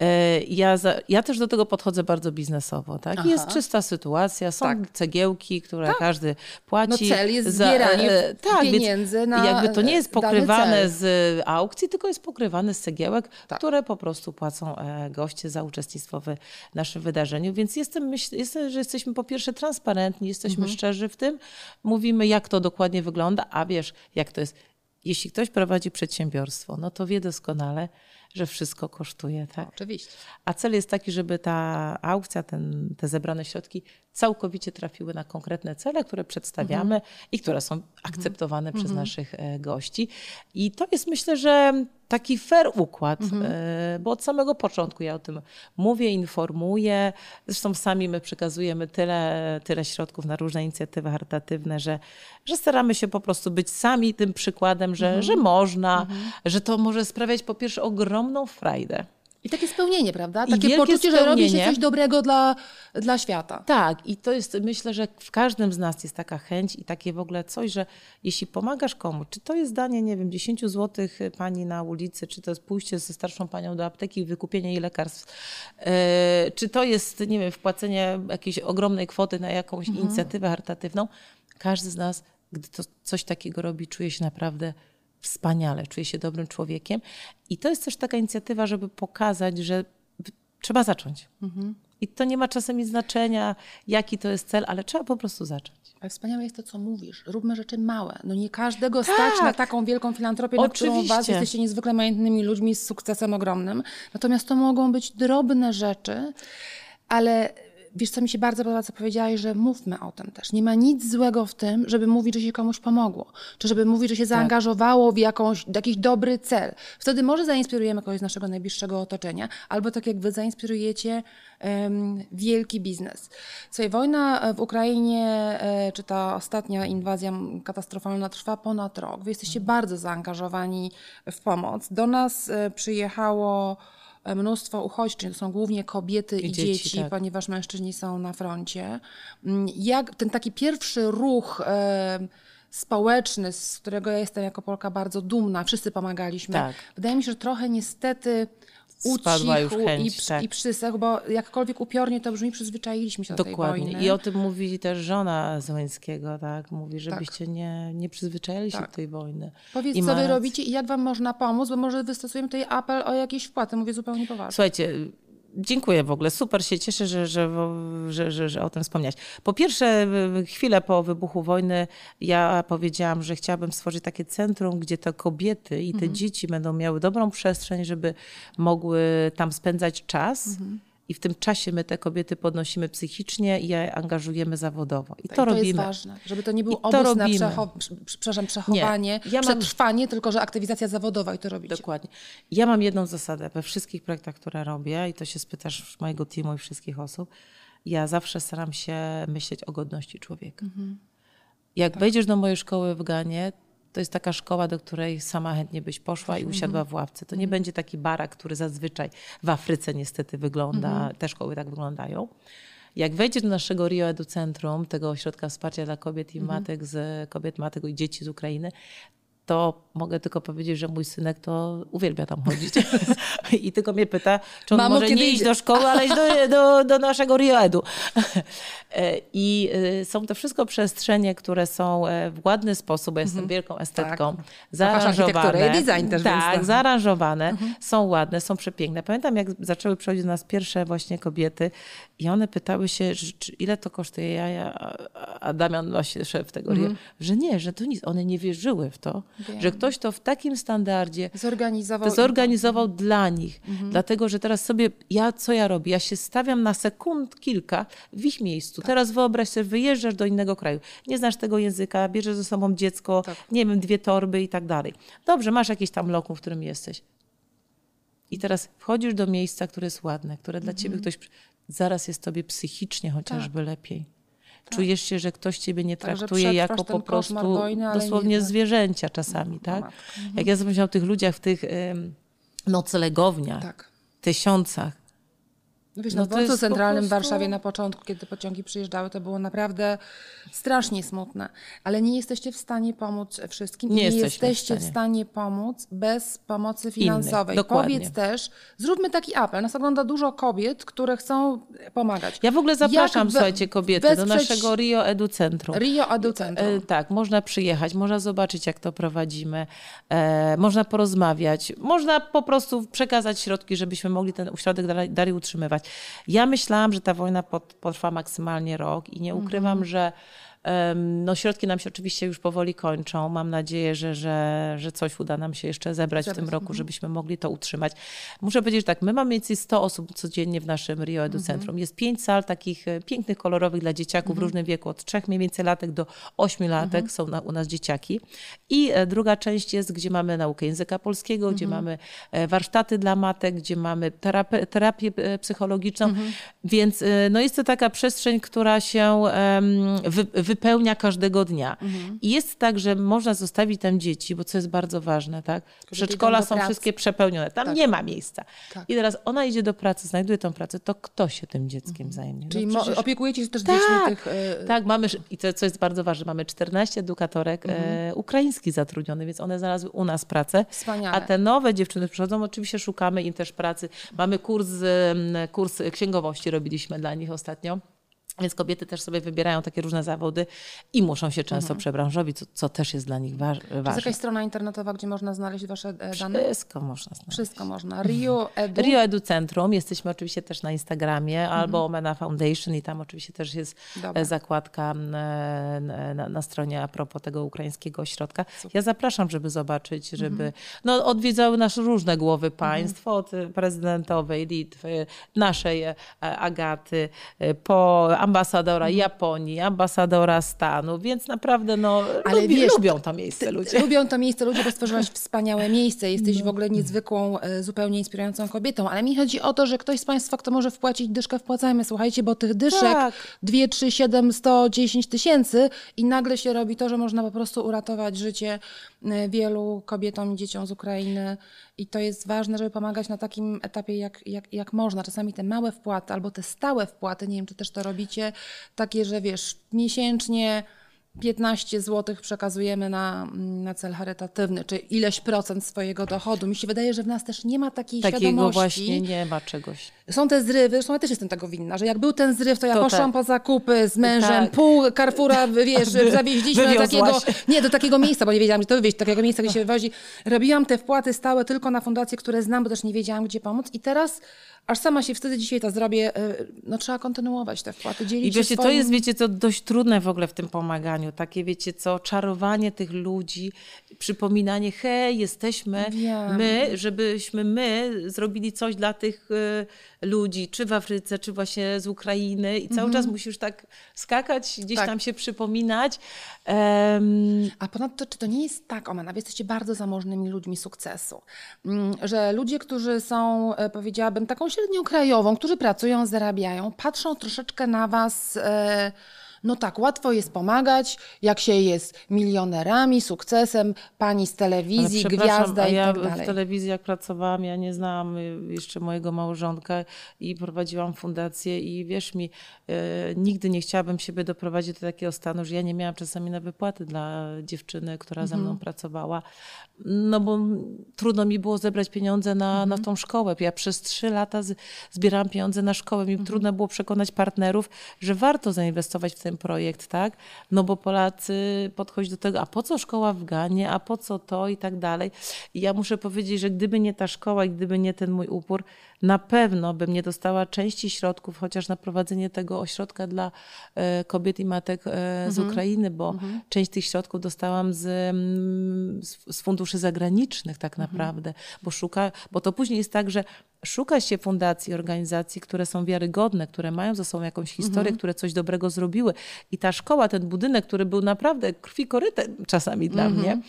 E, Ja, za, ja też do tego podchodzę bardzo biznesowo. Tak? Aha. Jest czysta sytuacja, są Tak. cegiełki, które każdy płaci. No cel jest zbieranie pieniędzy więc na, Jakby to nie jest e, pokrywane z aukcji, tylko jest pokrywane z cegiełek, Tak. które po prostu płacą e, goście za uczestnictwo w naszym wydarzeniu. Więc jestem, myśl, jestem że jesteśmy po pierwsze transparentni, jesteśmy Mhm. szczerzy w tym, mówimy jak to dokładnie wygląda, a wiesz jak to jest. Jeśli ktoś prowadzi przedsiębiorstwo, no to wie doskonale, że wszystko kosztuje. Tak? Oczywiście. A cel jest taki, żeby ta aukcja, ten, te zebrane środki całkowicie trafiły na konkretne cele, które przedstawiamy i które są akceptowane przez naszych e, gości. I to jest myślę, że taki fair układ, e, bo od samego początku ja o tym mówię, informuję. Zresztą sami my przekazujemy tyle, tyle środków na różne inicjatywy charytatywne, że, że staramy się po prostu być sami tym przykładem, że, że można, że to może sprawiać po pierwsze ogromną frajdę. I takie spełnienie, prawda? Takie poczucie, że robi się coś dobrego dla, dla świata. Tak, i to jest, myślę, że w każdym z nas jest taka chęć i takie w ogóle coś, że jeśli pomagasz komuś, czy to jest danie, nie wiem, 10 zł pani na ulicy, czy to jest pójście ze starszą panią do apteki i wykupienie jej lekarstw, e, czy to jest, nie wiem, wpłacenie jakiejś ogromnej kwoty na jakąś inicjatywę charytatywną, każdy z nas, gdy to coś takiego robi, czuje się naprawdę wspaniale, czuje się dobrym człowiekiem. I to jest też taka inicjatywa, żeby pokazać, że trzeba zacząć. I to nie ma czasem znaczenia, jaki to jest cel, ale trzeba po prostu zacząć. Ale wspaniałe jest to, co mówisz. Róbmy rzeczy małe. No nie każdego stać na taką wielką filantropię, na którą was Oczywiście. jesteście niezwykle majątnymi ludźmi z sukcesem ogromnym. Natomiast to mogą być drobne rzeczy, ale wiesz, co mi się bardzo podoba, co powiedziałaś, że mówmy o tym też. Nie ma nic złego w tym, żeby mówić, że się komuś pomogło, czy żeby mówić, że się zaangażowało w jakąś, jakiś dobry cel. Wtedy może zainspirujemy kogoś z naszego najbliższego otoczenia, albo tak jak wy zainspirujecie um, wielki biznes. Słuchaj, wojna w Ukrainie, e, czy ta ostatnia inwazja katastrofalna trwa ponad rok. Wy jesteście mhm. bardzo zaangażowani w pomoc. Do nas e, przyjechało mnóstwo uchodźczyń, to są głównie kobiety i, i dzieci, dzieci tak. ponieważ mężczyźni są na froncie. Mm, jak ten taki pierwszy ruch e, społeczny, z którego ja jestem jako Polka bardzo dumna, wszyscy pomagaliśmy. Tak. Wydaje mi się, że trochę niestety ucichł już chęć, i, tak. i przysechł, bo jakkolwiek upiornie to brzmi, przyzwyczailiśmy się Dokładnie. do tej wojny. I o tym mówi też żona Zełęckiego, tak? Mówi, żebyście tak. nie, nie przyzwyczaili się tak. do tej wojny. Powiedz, I co wy robicie i jak wam można pomóc, bo może wystosujemy tutaj apel o jakieś wpłaty, mówię zupełnie poważnie. Słuchajcie, Dziękuję w ogóle, super się cieszę, że, że, że, że, o tym wspomniałaś. Po pierwsze, chwilę po wybuchu wojny ja powiedziałam, że chciałabym stworzyć takie centrum, gdzie te kobiety i te mhm. dzieci będą miały dobrą przestrzeń, żeby mogły tam spędzać czas. I w tym czasie my te kobiety podnosimy psychicznie i je angażujemy zawodowo. I to, to robimy. jest ważne, żeby to nie był obóz na przecho przepraszam, przechowanie, nie. Ja przetrwanie, mam... tylko że aktywizacja zawodowa i to robicie. Dokładnie. Ja mam jedną zasadę we wszystkich projektach, które robię i to się spytasz mojego teamu i wszystkich osób. Ja zawsze staram się myśleć o godności człowieka. Mhm. Jak tak. wejdziesz do mojej szkoły w Ganie, to jest taka szkoła, do której sama chętnie byś poszła i mhm. usiadła w ławce. To nie mhm. będzie taki barak, który zazwyczaj w Afryce niestety wygląda, mhm. te szkoły tak wyglądają. Jak wejdziesz do naszego Rio Edu Centrum, tego ośrodka wsparcia dla kobiet i matek, z kobiet, matek i dzieci z Ukrainy, to mogę tylko powiedzieć, że mój synek to uwielbia tam chodzić. I tylko mnie pyta, czy on Mamo, może nie iść do szkoły, ale iść do, do, do naszego Rioedu. I y, są to wszystko przestrzenie, które są e, w ładny sposób, ja jestem mhm. wielką estetką, tak. zaaranżowane. i design też. Tak, więc zaaranżowane, mhm. są ładne, są przepiękne. Pamiętam, jak zaczęły przychodzić do nas pierwsze właśnie kobiety i one pytały się, ile to kosztuje. Ja, ja, a Damian, właśnie szef tego mhm. Rio, że nie, że to nic. One nie wierzyły w to, Wiem. że ktoś to w takim standardzie zorganizował, to zorganizował dla nich. Mhm. Dlatego, że teraz sobie, ja co ja robię? Ja się stawiam na sekund kilka w ich miejscu. Tak. Teraz wyobraź sobie, wyjeżdżasz do innego kraju, nie znasz tego języka, bierzesz ze sobą dziecko, tak. nie wiem, dwie torby i tak dalej. Dobrze, masz jakieś tam lokum, w którym jesteś. I teraz wchodzisz do miejsca, które jest ładne, które dla ciebie mhm. ktoś zaraz jest tobie psychicznie chociażby tak. lepiej. Tak. Czujesz się, że ktoś ciebie nie traktuje jako po prostu dosłownie nie... zwierzęcia czasami, tak? Mhm. Jak ja sobie o tych ludziach w tych noclegowniach, tak. tysiącach, no wiesz, no, no w dworcu centralnym prostu... w Warszawie na początku, kiedy pociągi przyjeżdżały, to było naprawdę strasznie smutne. Ale nie jesteście w stanie pomóc wszystkim. Nie, nie jesteście w stanie. w stanie. pomóc bez pomocy finansowej. Innych, Powiedz też, zróbmy taki apel. Nas ogląda dużo kobiet, które chcą pomagać. Ja w ogóle zapraszam, słuchajcie, kobiety do naszego Rio Edu Centrum. Rio Edu Centrum. E, tak, można przyjechać, można zobaczyć, jak to prowadzimy, e, można porozmawiać, można po prostu przekazać środki, żebyśmy mogli ten ośrodek dalej utrzymywać. Ja myślałam, że ta wojna potrwa maksymalnie rok i nie ukrywam, mhm. że no, środki nam się oczywiście już powoli kończą. Mam nadzieję, że, że, że coś uda nam się jeszcze zebrać w tym roku, mhm. żebyśmy mogli to utrzymać. Muszę powiedzieć, że tak, my mamy mniej więcej 100 osób codziennie w naszym Rio Edu mhm. Centrum. Jest pięć sal takich e, pięknych, kolorowych dla dzieciaków w mhm. różnym wieku, od trzech mniej więcej latek do ośmiu latek są na, u nas dzieciaki. I e, druga część jest, gdzie mamy naukę języka polskiego, gdzie mamy e, warsztaty dla matek, gdzie mamy terapię, terapię psychologiczną. Więc no jest to taka przestrzeń, która się wy, wy wypełnia każdego dnia. Mhm. I jest tak, że można zostawić tam dzieci, bo co jest bardzo ważne, tak? Przedszkola są pracy. wszystkie przepełnione, tam tak. nie ma miejsca. Tak. I teraz ona idzie do pracy, znajduje tą pracę, to kto się tym dzieckiem mhm. zajmie? No Czyli no przecież... opiekujecie się też tak, dziećmi tych... Yy... Tak, mamy, i to co jest bardzo ważne, mamy 14 edukatorek mhm. e, ukraińskich zatrudnionych, więc one znalazły u nas pracę. Wspaniale. A te nowe dziewczyny przychodzą, oczywiście szukamy im też pracy. Mamy kurs, kurs księgowości robiliśmy dla nich ostatnio Więc kobiety też sobie wybierają takie różne zawody i muszą się często Mhm. przebranżowić, co, co też jest dla nich waż, Czy jest ważne. jakaś strona internetowa, gdzie można znaleźć wasze e, dane? Wszystko można znaleźć. Wszystko można. Rio Edu. Rio Edu Centrum, jesteśmy oczywiście też na Instagramie Mhm. albo Omena Foundation i tam oczywiście też jest Dobra. e, zakładka m, e, na, na stronie a propos tego ukraińskiego ośrodka. Ja zapraszam, żeby zobaczyć, żeby Mhm. no, odwiedzały nas różne głowy państw, od prezydentowej Litwy, naszej Agaty, po ambasadora Mhm. Japonii, ambasadora Stanu, więc naprawdę no, Ale lubi, wiesz, lubią to miejsce ludzie. Lubią to miejsce ludzie, bo stworzyłaś wspaniałe miejsce. Jesteś w ogóle niezwykłą, e, zupełnie inspirującą kobietą. Ale mi chodzi o to, że ktoś z Państwa, kto może wpłacić dyszkę, wpłacajmy. Słuchajcie, bo tych dyszek Tak. 2, 3, 7, 100, 10 tysięcy i nagle się robi to, że można po prostu uratować życie e, wielu kobietom i dzieciom z Ukrainy. I to jest ważne, żeby pomagać na takim etapie, jak, jak, jak można. Czasami te małe wpłaty albo te stałe wpłaty, nie wiem, czy też to takie, że wiesz, miesięcznie 15 zł przekazujemy na, na cel charytatywny, czy ileś procent swojego dochodu. Mi się wydaje, że w nas też nie ma takiej Takiego świadomości. właśnie nie ma czegoś. Są te zrywy, zresztą ja też jestem tego winna, że jak był ten zryw, to ja To poszłam tak. po zakupy z mężem, Tak. pół Carrefoura, wiesz, zawieźliśmy do takiego, nie, do takiego miejsca, bo nie wiedziałam, gdzie to wywieźć, do takiego miejsca, gdzie się wywozi. Robiłam te wpłaty stałe tylko na fundacje, które znam, bo też nie wiedziałam, gdzie pomóc i teraz aż sama się wtedy dzisiaj to zrobię, y, no trzeba kontynuować te wpłaty, dzielić I wiecie, to swoim... jest, wiecie co, dość trudne w ogóle w tym pomaganiu. Takie, wiecie co, czarowanie tych ludzi, przypominanie, hej, jesteśmy Wiem. my, żebyśmy my zrobili coś dla tych y, ludzi, czy w Afryce, czy właśnie z Ukrainy i cały czas musisz tak skakać, gdzieś Tak. tam się przypominać. Em, A ponadto, czy to nie jest tak, Omena, wy jesteście bardzo zamożnymi ludźmi sukcesu, Mm, że ludzie, którzy są, e, powiedziałabym, taką średnią krajową, którzy pracują, zarabiają, patrzą troszeczkę na was, e, no tak, łatwo jest pomagać, jak się jest milionerami, sukcesem, pani z telewizji, gwiazda i ja tak dalej. w telewizji jak pracowałam, ja nie znałam y, jeszcze mojego małżonka i prowadziłam fundację i wierz mi, e, nigdy nie chciałabym siebie doprowadzić do takiego stanu, że ja nie miałam czasami na wypłaty dla dziewczyny, która ze Mhm. mną pracowała. No bo trudno mi było zebrać pieniądze na, Mhm. na tą szkołę. Ja przez trzy lata z, zbierałam pieniądze na szkołę. Mi Mhm. trudno było przekonać partnerów, że warto zainwestować w ten projekt, tak? No bo Polacy podchodzą do tego, a po co szkoła w Ganie, a po co to i tak dalej. I ja muszę powiedzieć, że gdyby nie ta szkoła i gdyby nie ten mój upór, na pewno bym nie dostała części środków, chociaż na prowadzenie tego ośrodka dla e, kobiet i matek e, z Ukrainy, bo część tych środków dostałam z, mm, z, z funduszy zagranicznych tak naprawdę, bo szuka, bo to później jest tak, że szuka się fundacji, organizacji, które są wiarygodne, które mają ze sobą jakąś historię, które coś dobrego zrobiły. I ta szkoła, ten budynek, który był naprawdę krwi korytem czasami dla mnie,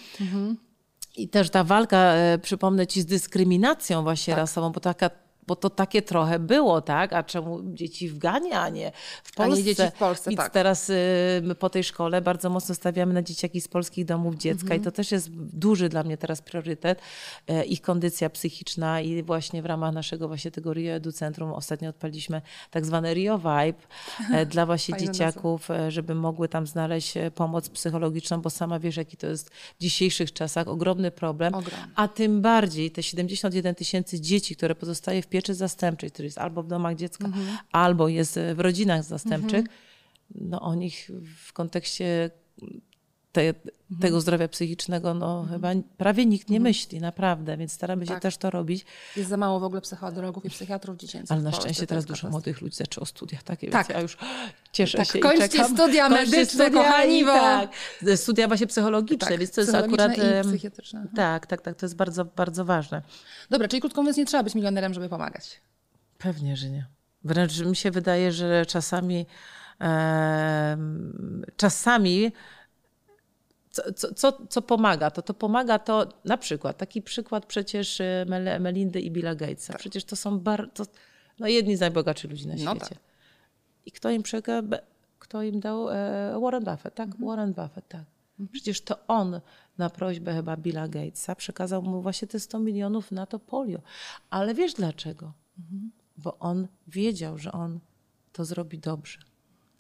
i też ta walka, e, przypomnę ci, z dyskryminacją właśnie Tak. rasową, bo taka bo to takie trochę było, tak? A czemu dzieci w Ganie, a nie w A nie Polsce? dzieci w Polsce, Więc tak. teraz y, my po tej szkole bardzo mocno stawiamy na dzieciaki z polskich domów dziecka Mhm. i to też jest duży dla mnie teraz priorytet. E, Ich kondycja psychiczna i właśnie w ramach naszego właśnie tego Rio Edu Centrum ostatnio odpaliśmy tak zwane Rio Vibe e, dla właśnie dzieciaków, e, żeby mogły tam znaleźć pomoc psychologiczną, bo sama wiesz, jaki to jest w dzisiejszych czasach ogromny problem. Ogromny. A tym bardziej te 71 tysięcy dzieci, które pozostaje w pieczy zastępczej, który jest albo w domach dziecka, albo jest w rodzinach zastępczych, no o nich w kontekście te, tego zdrowia psychicznego no chyba prawie nikt nie myśli, naprawdę, więc staramy się Tak. też to robić. Jest za mało w ogóle psychologów i psychiatrów dziecięcych Ale na szczęście teraz dużo młodych ludzi zaczęło studia takie, Tak. więc ja już cieszę Tak, się kończcie i czekam. studia medyczne, kochani, i bo- Tak, studia właśnie psychologiczne, Tak, więc to jest akurat... i psychiatryczne. Mhm. Tak, tak, tak, to jest bardzo, bardzo ważne. Dobra, czyli krótko mówiąc, nie trzeba być milionerem, żeby pomagać. Pewnie, że nie. Wręcz mi się wydaje, że czasami em, czasami co, co, co, pomaga? To, to pomaga to na przykład, taki przykład przecież e, Mel, Melindy i Billa Gatesa. Przecież to są bardzo, no jedni z najbogatszych ludzi na No świecie. tak. I kto im kto im dał? E, Warren Buffett, tak? Warren Buffett, tak. Przecież to on na prośbę chyba Billa Gatesa przekazał mu właśnie te 100 milionów na to polio. Ale wiesz dlaczego? Bo on wiedział, że on to zrobi dobrze.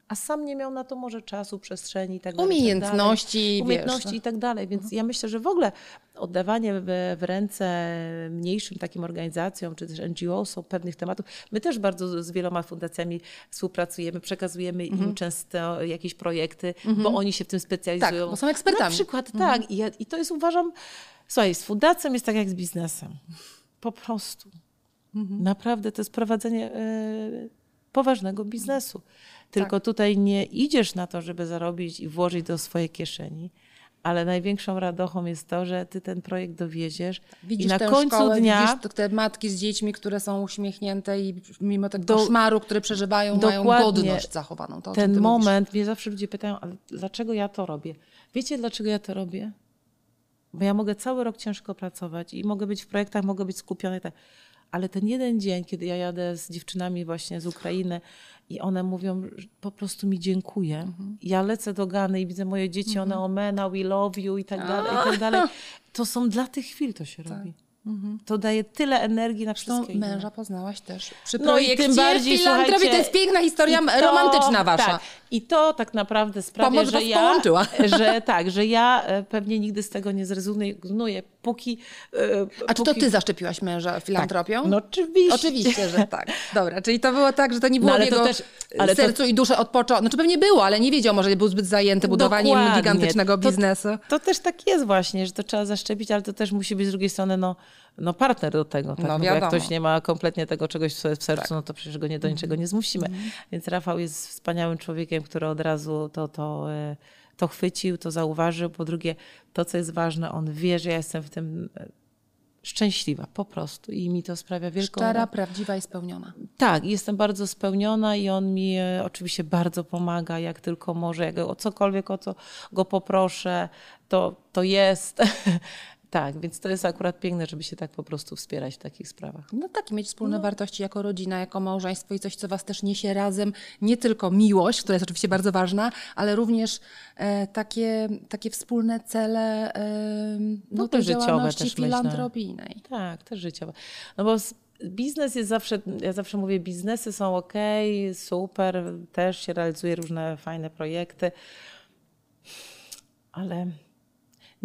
A sam nie miał na to może czasu, przestrzeni tak dalej. Umiejętności, tak dalej. wiesz, Umiejętności no. i tak dalej. Więc ja myślę, że w ogóle oddawanie w, w ręce mniejszym takim organizacjom, czy też NGO są pewnych tematów. My też bardzo z wieloma fundacjami współpracujemy, przekazujemy im często jakieś projekty, bo oni się w tym specjalizują. Tak, bo są ekspertami. Na przykład tak. I, ja, I to jest uważam, słuchaj, z fundacją jest tak jak z biznesem. Po prostu. Naprawdę to jest prowadzenie e, poważnego biznesu. Tylko tutaj nie idziesz na to, żeby zarobić i włożyć do swojej kieszeni, ale największą radochą jest to, że ty ten projekt dowieziesz Widzisz i na końcu szkołę, dnia widzisz te- matki z dziećmi, które są uśmiechnięte i mimo tego Do- koszmaru, który przeżywają, mają godność zachowaną. To, ten ty mówisz. moment, mnie zawsze ludzie pytają, ale dlaczego ja to robię? Wiecie, dlaczego ja to robię? Bo ja mogę cały rok ciężko pracować i mogę być w projektach, mogę być skupiona i tak. Ale ten jeden dzień, kiedy ja jadę z dziewczynami właśnie z Ukrainy i one mówią, po prostu mi dziękuję. Mhm. Ja lecę do Gany i widzę moje dzieci, one omena, we love you i tak dalej, i tak dalej. To są dla tych chwil to się robi. To daje tyle energii na Tak. Wszystkie inne. męża poznałaś też przy No i projekcie tym bardziej, filantropii. To jest piękna historia I to- romantyczna wasza. Tak, I to tak naprawdę sprawia, Pomoc że was ja, połączyła. że tak, że ja e, pewnie nigdy z tego nie zrezygnuję, póki... e, A czy to póki- ty zaszczepiłaś męża filantropią? No oczywiście. Oczywiście, że tak. Dobra, czyli to było tak, że to nie było No, ale w to jego też- ale to- sercu i duszy od początku. Znaczy pewnie było, ale nie wiedział, może był zbyt zajęty budowaniem Dokładnie. gigantycznego To- biznesu. To też tak jest właśnie, że to trzeba zaszczepić, ale to też musi być z drugiej strony no, no partner do tego. Tak? No bo jak ktoś nie ma kompletnie tego czegoś w w sercu, Tak. no to przecież go nie do niczego nie zmusimy. Mhm. Więc Rafał jest wspaniałym człowiekiem, który od razu to, to, e, to chwycił, to zauważył. Po drugie, to co jest ważne, on wie, że ja jestem w tym e, szczęśliwa po prostu i mi to sprawia wielką Szczera, prawdziwa i spełniona. tak, jestem bardzo spełniona i on mi e, oczywiście bardzo pomaga, jak tylko może, jak o cokolwiek, o co go poproszę, to, to jest. tak, więc to jest akurat piękne, żeby się tak po prostu wspierać w takich sprawach. No tak, i mieć wspólne wartości jako rodzina, jako małżeństwo i coś, co was też niesie razem. Nie tylko miłość, która jest oczywiście bardzo ważna, ale również e, takie, takie wspólne cele e, no, No, też życiowe też myślę. filantropijnej. Tak, też życiowe. No bo biznes jest zawsze, ja zawsze mówię, biznesy są ok, super, też się realizuje różne fajne projekty, ale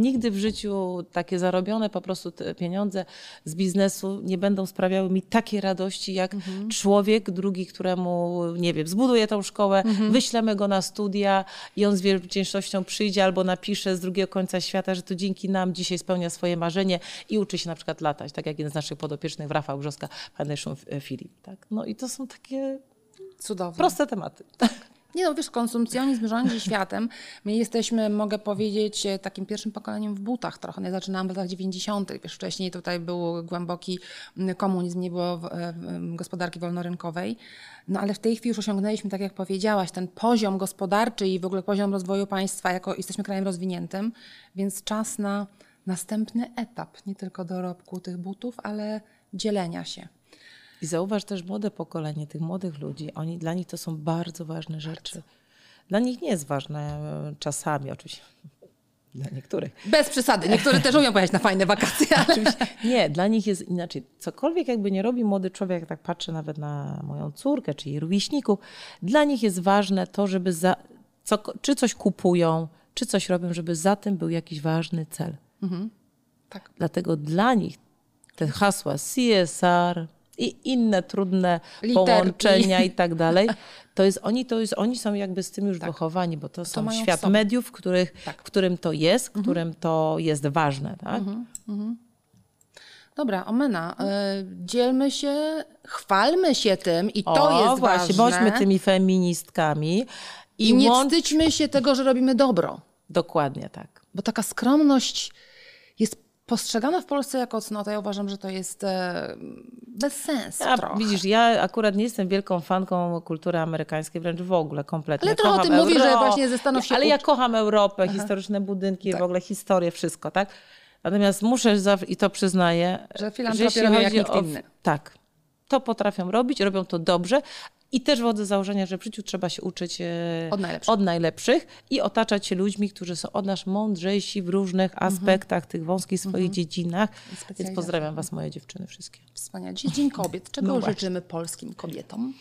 nigdy w życiu takie zarobione po prostu te pieniądze z biznesu nie będą sprawiały mi takiej radości, jak człowiek drugi, któremu, nie wiem, zbuduje tą szkołę, wyślemy go na studia i on z wielką wdzięcznością przyjdzie albo napisze z drugiego końca świata, że to dzięki nam dzisiaj spełnia swoje marzenie i uczy się na przykład latać, tak jak jeden z naszych podopiecznych, Rafał Brzoska, Foundation Filip. Tak? No i to są takie Cudowne. proste tematy. Nie no, wiesz, konsumpcjonizm rządzi światem. My jesteśmy, mogę powiedzieć, e, takim pierwszym pokoleniem w butach trochę. Ja zaczynałam w latach 90. Wiesz, wcześniej tutaj był głęboki komunizm, nie było e, gospodarki wolnorynkowej. No ale w tej chwili już osiągnęliśmy, tak jak powiedziałaś, ten poziom gospodarczy i w ogóle poziom rozwoju państwa, jako jesteśmy krajem rozwiniętym, więc czas na następny etap, nie tylko dorobku tych butów, ale dzielenia się. I zauważ też młode pokolenie, tych młodych ludzi, oni, dla nich to są bardzo ważne rzeczy. Dla nich nie jest ważne e, czasami, oczywiście, dla niektórych. Bez przesady. Niektórzy też umią pojechać na fajne wakacje, ale... Oczywiście. Nie, dla nich jest inaczej. Cokolwiek jakby nie robi młody człowiek, jak tak patrzę nawet na moją córkę czy jej rówieśników, dla nich jest ważne to, żeby za, co, czy coś kupują, czy coś robią, żeby za tym był jakiś ważny cel. Tak. Dlatego dla nich te hasła CSR i inne trudne Literki. połączenia i tak dalej, to jest oni, to jest, oni są jakby z tym już wychowani, bo to, są Tak. mają w świat mediów, w, których, Tak. w którym to jest, w którym to jest ważne. Tak? Dobra, Omena, y, dzielmy się, chwalmy się tym i to o, jest właśnie, ważne. bądźmy tymi feministkami i, I nie łącz... wstydźmy się tego, że robimy dobro. Dokładnie tak. Bo taka skromność postrzegana w Polsce jako cnota. Ja uważam, że to jest e, bez sensu Ja, trochę. widzisz, ja akurat nie jestem wielką fanką kultury amerykańskiej, wręcz w ogóle kompletnie. Ale trochę o tym mówisz, że właśnie zastanów się Ale ja kocham Europę, historyczne budynki, Tak. w ogóle historię, wszystko, tak? Natomiast muszę, i to przyznaję, Że filantropię jeśli robią jak nikt inny. Tak. To potrafią robić, robią to dobrze. I też wodzę założenia, że w życiu trzeba się uczyć e, Od najlepszych. od najlepszych i otaczać się ludźmi, którzy są od nas mądrzejsi w różnych Mhm. aspektach, tych wąskich swoich dziedzinach. Więc pozdrawiam Was, moje dziewczyny wszystkie. Wspaniale. Dzień Kobiet. Czego No życzymy polskim kobietom?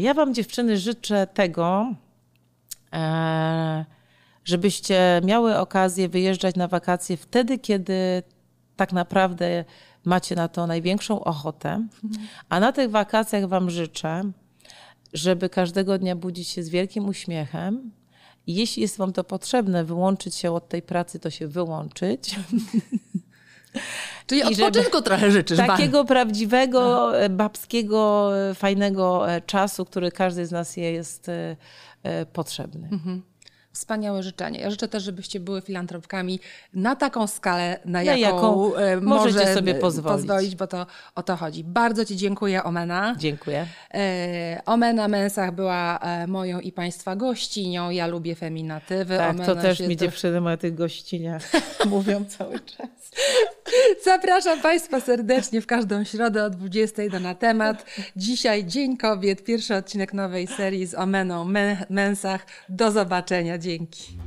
Ja Wam, dziewczyny, życzę tego, e, żebyście miały okazję wyjeżdżać na wakacje wtedy, kiedy tak naprawdę macie na to największą ochotę. A na tych wakacjach Wam życzę, żeby każdego dnia budzić się z wielkim uśmiechem. I jeśli jest Wam to potrzebne, wyłączyć się od tej pracy, to się wyłączyć. Czyli I odpoczynku trochę życzysz. Takiego prawdziwego, e, babskiego, e, fajnego e, czasu, który każdy z nas jest potrzebny. Wspaniałe życzenie. Ja życzę też, żebyście były filantropkami na taką skalę, na, Na jaką, jaką e, możecie może sobie e, pozwolić. bo to o to chodzi. Bardzo Ci dziękuję, Omena. Dziękuję. E, Omena Mensach była e, moją i Państwa gościnią. Ja lubię feminatywy. Tak, Omena to też mi to- dziewczyny o tych gościniach mówią cały czas. Zapraszam Państwa serdecznie w każdą środę o 20 do na temat. Dzisiaj Dzień Kobiet, pierwszy odcinek nowej serii z Omeną Men- Mensach. Do zobaczenia. Dzięki.